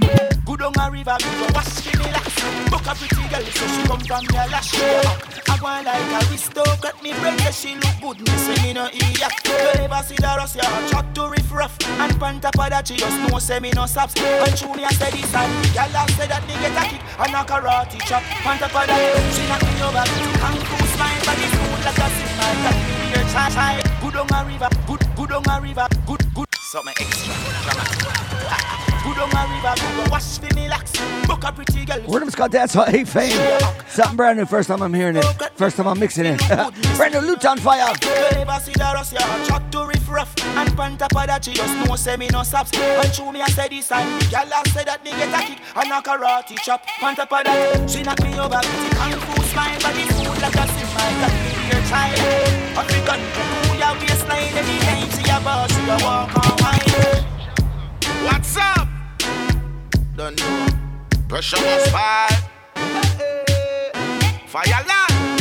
Good on a river, we go wash for me lax. Book a pretty girl so she come from your lash. I go like a aristocrat, me break say she look good, me say me no idiot. You never see the rust, you chat to riff rough. And pan top of that, she just know say me no saps. And Junior said this and y'all have said that me get a kick and a karate chop. Pan top of that, she knock me over. And smile, but it's cool like a smile. That me here shy shy. Good on a river, good, good on a river, good, good. Something extra dramatic. Good on a river, go wash for me locks. Book a pretty girl. Rhythm's called That's Hot A Fame. Something brand new, first time I'm hearing it. First time I'm mixing it. brand new Loot on Fire. You never see the rust, yeah. Chat to riff rough. And pan top that, she just know say no stops. And show me I say this and the girl I say that me get a kick. And a karate chop. Pan top that, she knock me over with kung fu smile. But it's food like a sim, got me dear child. African, who ya waistline anytime see a boss, she a walk on wine. What's up? Don't know. Pressure must fire. Fire land.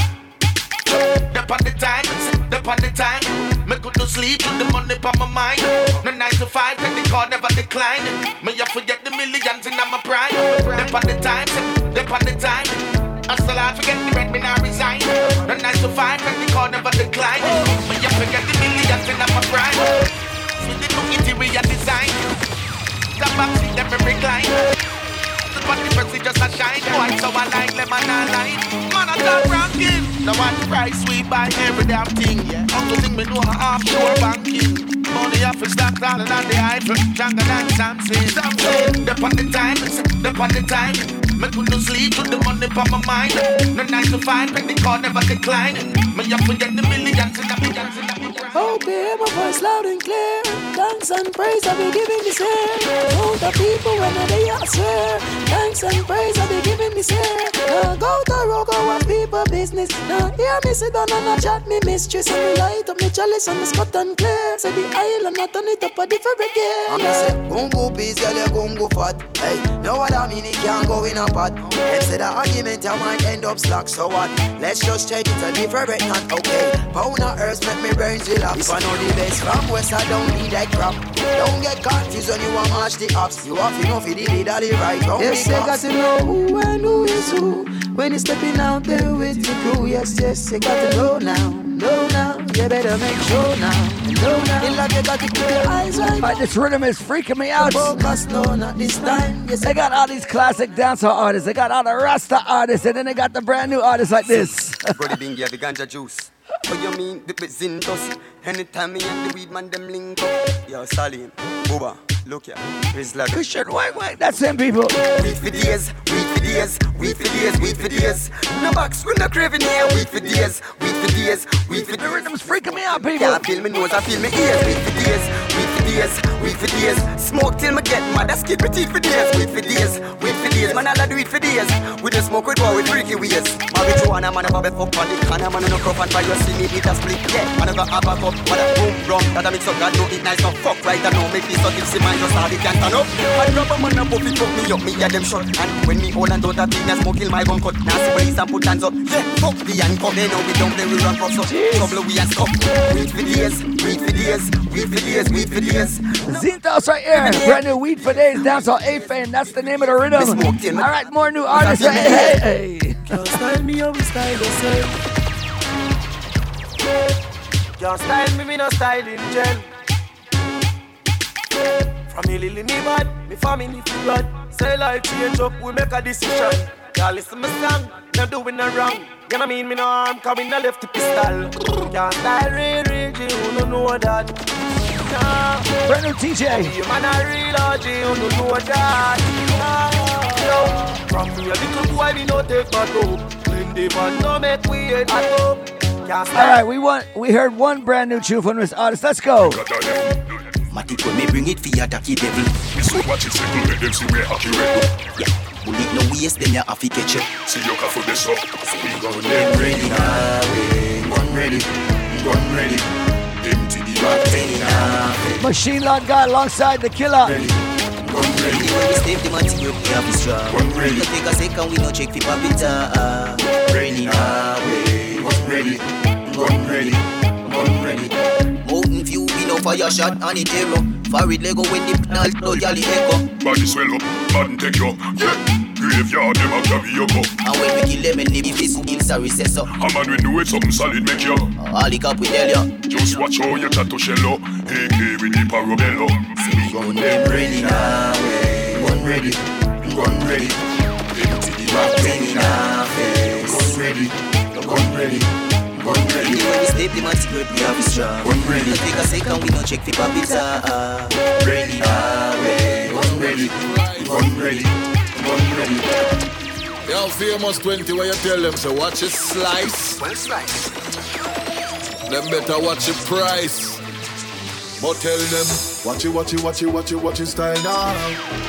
Dep the time, dep on the time. Me good to sleep with the money on my mind. No nine to five, and the call never decline. Me you forget the millions in my prime. Dep on the time, dep on the time. Hustle hard, forget the rent, me now resign. No nine to five, and the call never decline. Me you forget the millions in my prime. See the new interior design. The back seat, them me recline. But the person just a shine Boy, so I like lemon and lime Man, I talk ranking Now what price we buy every damn thing yeah. Uncle thing me know a offshore banking Money off is stock taller than the Eiffel Stronger than Samson Samson Dep on the time, dep on the time Me couldn't sleep with the money on my mind No nine to five, penny card never decline Me up forget the millions and the millions and the millions you hear my voice loud and clear. Thanks and praise I be giving this year. All the people when they I swear. Thanks and praise I be giving this year. Now go to road, go on people business. Now hear me sit down and I chat me mistress. And me light up me chalice and me spot and clear. Say the island I turn it up a different gear. I'm yeah. say, gungo peace, girl, you gungo fat. Hey, know what I mean? It can't go in a pot. Them say the argument I might end up slack. So what? Let's just check it a different not okay. Pound of earth make me brains relax. If I know the best from west, I don't need that crap. Don't get confused when you want match the ups. You have to know for the leader, the right. Don't yes, they got to know who and who is who. When you're stepping out there with your crew, yes, yes, you got to know now. Know now, you better make sure now. Know now, in life you got to keep right. Right, this rhythm is freaking me out. Focus, no, not this time. Yes, they got all these classic dancer artists. They got all the Rasta artists, and then they got the brand new artists like this. Brody Bingy, the ganja juice. What you mean, the Zintos? Anytime me and the weed man them link up. Yo, Salim, Booba, look here, Rizla. Christian, wait, wait, that's them people. Weed for days, weed for days, weed for days, weed for days. No box, we no craving here. Weed for days, weed for days, weed for days. The rhythm's freaking me out, people. Can't feel me nose, I feel me ears. Weed for days, weed for days, weed for days. Smoke till me get mad, I skip it for days. Weed for days, weed for days. Man, I'll do it for days. We just smoke with war with freaky ways. Marijuana, man, I'm a fuck on the corner, man, no crop and fire. See me eat a split, yeah. Man, I got a cup, man, I boom, rum. That I mix up, God know it nice, no fuck right, I know. Make me so tipsy, man, just all it can't turn up. Man, rubber, man, I puff it up, me up, me yeah, them shot. And when me hold and don't have thing, I smoke, kill my gun cut. Now see police and put hands up. Yeah, fuck the handcuff, they know we don't play, we run props up. Trouble, we and stop. Weed for days, weed for days, weed for days, weed for days. Zintos right here, brand new weed for days, dancehall A fan. That's the name of the rhythm. All right, more new artists. Hey, hey, hey. Can't style me, how we style yourself. Can't style me, me no style in gel. From me lily me bad, me family fi blood. Say life change up, we make a decision. Y'all listen me song, no doing no wrong. You know mean me no harm, cause we no left the pistol. Can't style real, real G, who no know that. Nah. Brand new TJ. You man a real OG, who no know that. Nah. Yo, from me a little boy, me no take my dope. Clean the man, no make we hate at home. All right, we want we heard one brand new tune from this artist. Let's go. Matic when me bring it for your tacky devil. Me so watch it circle, let them see where accurate. Yeah, bullet no waste, then you have to catch it. See your car for this up. We gon' them ready now, gun ready, gun ready. Empty the back, Machine Lord guy alongside the killer. Ready. Gun ready. When we step the have to strong. Gun ready. We take a second, we no check for pop it. Uh, ready now, we gun ready, gun ready, gun ready. Mountain view, we no fire shot on it arrow. Forward Lego when the null no galley echo. Body swell up, bad take you. Yeah. Graveyard, them a carry your cup. And when we kill them and live this sorry say so. A man we know it something solid make you. All the cap we tell ya. Just watch how you chat to shello. AK with the parabello. See we gun them ready now. Gun ready, gun ready. Empty the back ten in our face. Gun ready, gun ready, ready. When we step the matic grip, we have a strong. One ready. Take a second, we no check the pop it ah. Ready, ah, ready. One ready. One ready. Yo, famous 20 where you tell them, so watch it slice. Well slice. Them better watch your price. But tell them, Watch it, watch it, watch it, watch it, watch it style now.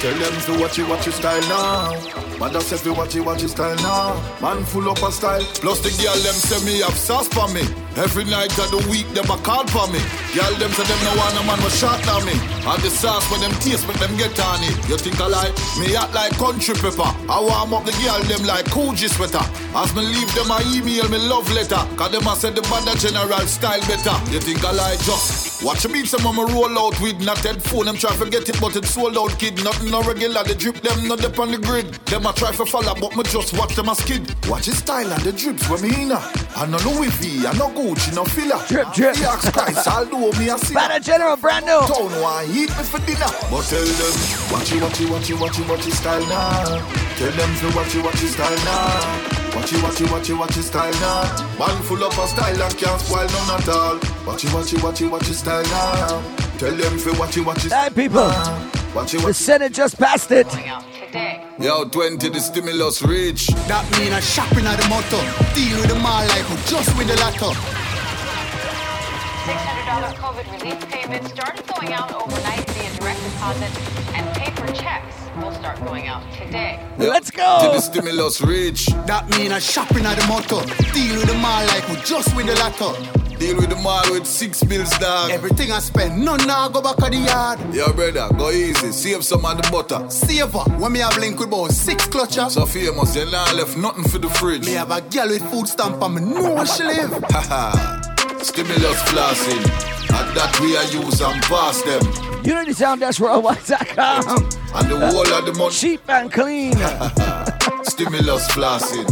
Tell them to watch it, watch it style now. That says we watch it, watch it style now. Man full up of style. plus the girl them say me have sauce for me. Every night of the week them a call for me. Girl them say them no want a man was shot on me. And the sauce when them taste but them get on it. You think I like me act like country pepper. I warm up the girl them like Coogee sweater. As me leave them I email me love letter. Cause them a say the band general style better. You think I like just watch me some mama roll out with not headphone. Them try to get it but it's sold out kid. Nothing no regular. They drip them not dip on the grid. Them a try to follow but me just watch them a skid. Watch his style and the drips when me in. I no Louis V, I no Gucci, no filler. Drip, drip. The axe Christ, I'll do me a see. Banner General, brand new. Town want eat me for dinner. But tell them, watch it, watch it, watch it, watch it, watch it style now. Tell them to watch it, watch it style now. Watch it, watch it, watch it, watch it style now. Man full up of style and can't spoil none at all. Watch it, watch it, watch it, watch it style now. Tell them to watch it, watch it. Hey, people. Watch it, The watch it. Senate just passed it. Yo, 20 the stimulus reach. That mean a shopping at the motor. Deal with the mall like we just with the lotto. $600 COVID relief payments started going out overnight via direct deposit, and paper checks will start going out today. Let's go! To the stimulus reach. That mean a shopping at the motor. Deal with the mall like we just with the lotto. Deal with the mall with six bills, dog. Everything I spend, none now go back of the yard. Yo, brother, go easy. Save some of the butter. Saver, when me have link with about six clutcher. So famous, you not left nothing for the fridge. Me have a girl with food stamp and me know where she live. Haha. Stimulus flossing. And that we are use and pass them. Unity Sound Dash Worldwide.com. And the whole of the money. Cheap and clean. Stimulus flossing.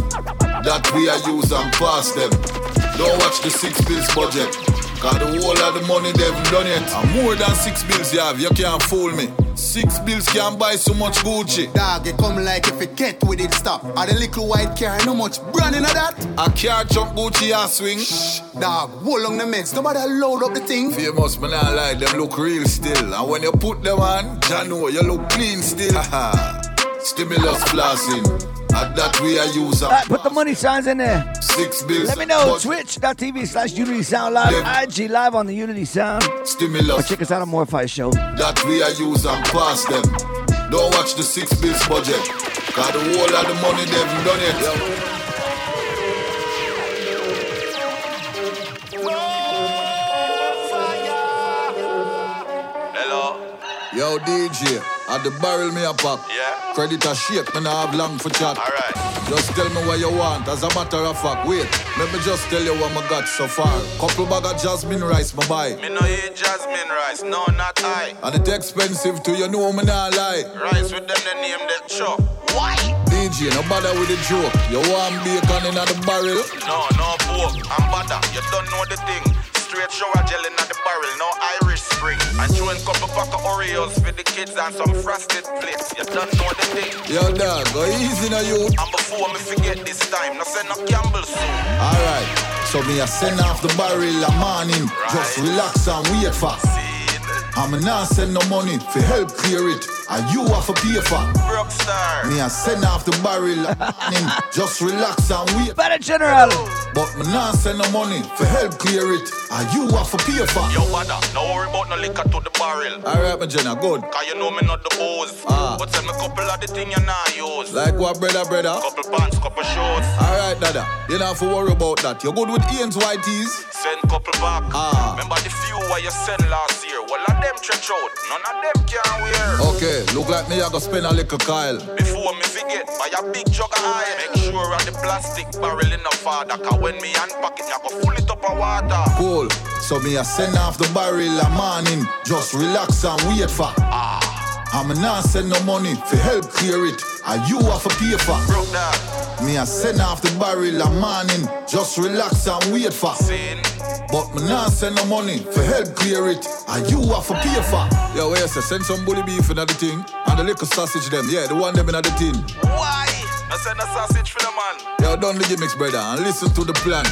That we are use and pass them. Don't watch the six bills budget. Cause the whole of the money they haven't done yet. And more than six bills you have, you can't fool me. Six bills can't buy so much Gucci. Dog, it come like if it get with it stop. Are the little white car, no much brand in that? A car jump Gucci a swing. Shh, Dog, hold on the meds, nobody load up the thing. Famous, man, I like them look real still. And when you put them on, ya know you look clean still. Stimulus flossing. And that we are use All right, put the money signs in there. Six bills. Let me know. Twitch.tv slash Unity Sound Live. IG Live on the Unity Sound. Or Stimulus. check us out on More Fire Show. That we are use and pass them. Don't watch the six bills budget. Cause the whole of the money they haven't done yet. Hello. Yo, DJ, at the barrel me a pop. Yeah. Credit a shake, me nah have long for chat. Alright. Just tell me what you want, as a matter of fact. Wait, let me just tell you what I got so far. Couple bag of jasmine rice, my buy. Me no eat jasmine rice, no, not I. And it expensive to you know me nah lie. Rice with them, they name that chop. Why? DJ, no bother with the joke. You want bacon in the barrel? No, no pork, I'm butter. You don't know the thing. Straight shower gel in the barrel, no Irish spring. And throwing couple pack of Oreos for the kids and some frosted flakes. You don't know the thing. Yo, dog, go easy now you. And before me forget this time, no send no Campbell soup. Alright, so me a send off the barrel a morning. Just relax and wait for. I'm not send no money for help clear it. And you have to pay for. Broke star. Me a send off the barrel. Just relax and wait. Better General. But me not send no money for help clear it. And you have to pay for. Yo, brother, no worry about no liquor to the barrel. Alright, my Jenna, good. Cause you know me not the booze. Ah. But send me couple of the thing you not use. Like what, brother, brother? Couple pants, couple shorts. Alright, dada. You don't have to worry about that. You're good with Ian's whiteys. Send couple back. Ah. Remember the few what you sent last year? Well, of them stretch out. None of them can wear. Okay, look like me, I go spend a little Kyle. Before me forget, buy a big jug of oil. Make sure of the plastic barrel in the father. Cause when me unpack it, I go full it up of water. Cool. So me I send off the barrel a morning. Just relax and wait for. Ah. I'm not send no money for help clear it. And you have a pay for. Broke that. Me a send off the barrel a morning. Just relax and wait for. But me not send no money for help clear it. And you have to pay for. Yo, where say send some bully beef in the thing. And the little sausage them. Yeah, the one them in the tin. Why? I send a sausage for the man. Yo, done the gimmicks, brother, and listen to the plan.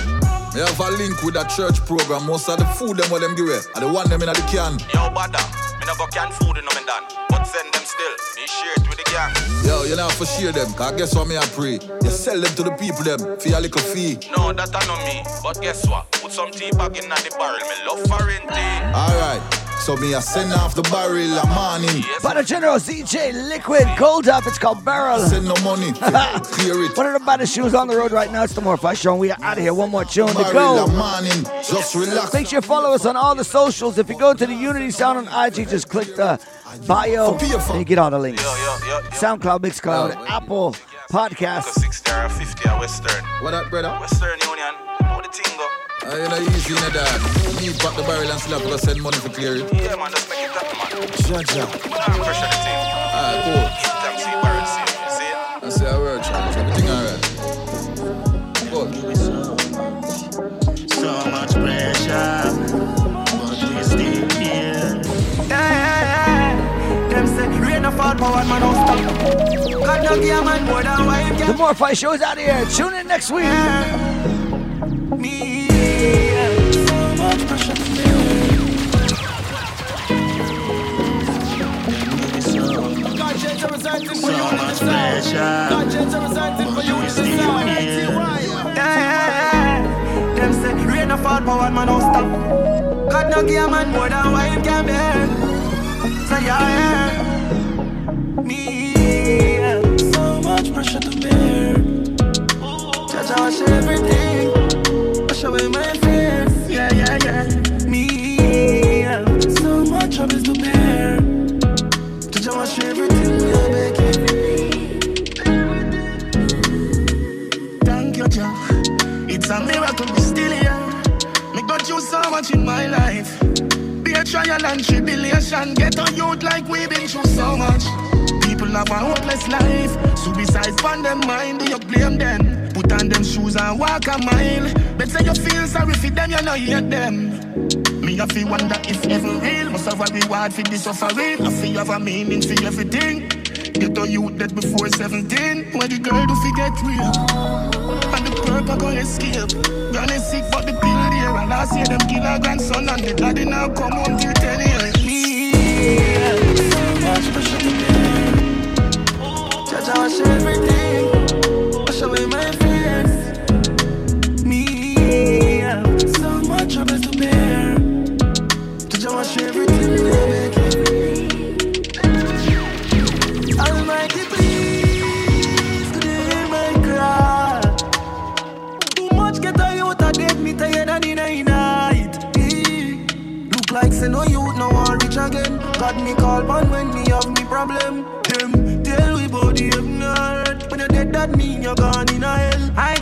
Me have a link with that church program. Most of the food them what them give away. I the one them in the can. Yo, bada. No go can food in me done. But send them still. Me share it with the gang. Yo, you know for share them. Cause guess what me I pray? You sell them to the people them for your little fee. No, that I know me. But guess what? Put some tea back in the barrel. Me love foreign tea. Eh? Alright. So me I send off the barrel a morning. But the General CJ Liquid Cold Up, it's called Barrel. Send no money. Clear it. One of the baddest shoes on the road right now. It's the More Fire Show. and We are out of here. One more tune to go. morning. Just relax. Make sure you follow us on all the socials. If you go to the Unity Sound on IG, just click the bio and you get all the links. SoundCloud, Mixcloud, Apple Podcast. 60 or 50 or Western. What up, brother? Western Union. How the thing go? Uh, you know, easy in the dog. Need back the barrel and still have send money for clear it. Yeah, man, just make it happen, man. Jaja. Nah, pressure the team. Alright, cool. Them see birds, see, you see it? I say a word, Charles. Everything alright. Good. So much pressure, but we still here. Yeah, yeah, yeah. Them say rain a fall, but man don't stop. God no give a man more than what The can. More Fire Show out of here. Tune in next week. Me, so much pressure to a fall, but one man don't stop. God no give a man more than what him can bear. So yeah. Me, so much pressure to bear. Judge, I everything. Wash away my fears. Yeah, yeah, yeah. Me, yeah. so much troubles to bear. Judge, I wash everything. Yeah, beg Thank you, Jah. It's a miracle we still here. Me got you so much in my life. Be a trial and tribulation. Get on youth like we've been through so much. People have a hopeless life. Suicide on them mind. Do you blame them? Put on them shoes and walk a mile. Bet say you feel sorry for them, you know you hate them. Me I feel wonder if ever real. Must have a reward for this suffering. I feel have a meaning for everything. Get a youth that before 17. When the girl do forget real. And the purple go escape. Granny sick but the pill there. And last year them kill her grandson and the daddy now come home till 10 years. Yeah. to. Judge, I everything. Wash away my fears. best to bear. To jam and everything make Almighty cry? Too much get a youth I me tired and a night. Look like say no youth now I rich again. God me call pon when me have me problem. Them tell we body have not When you dead that mean you're gone in a hell. I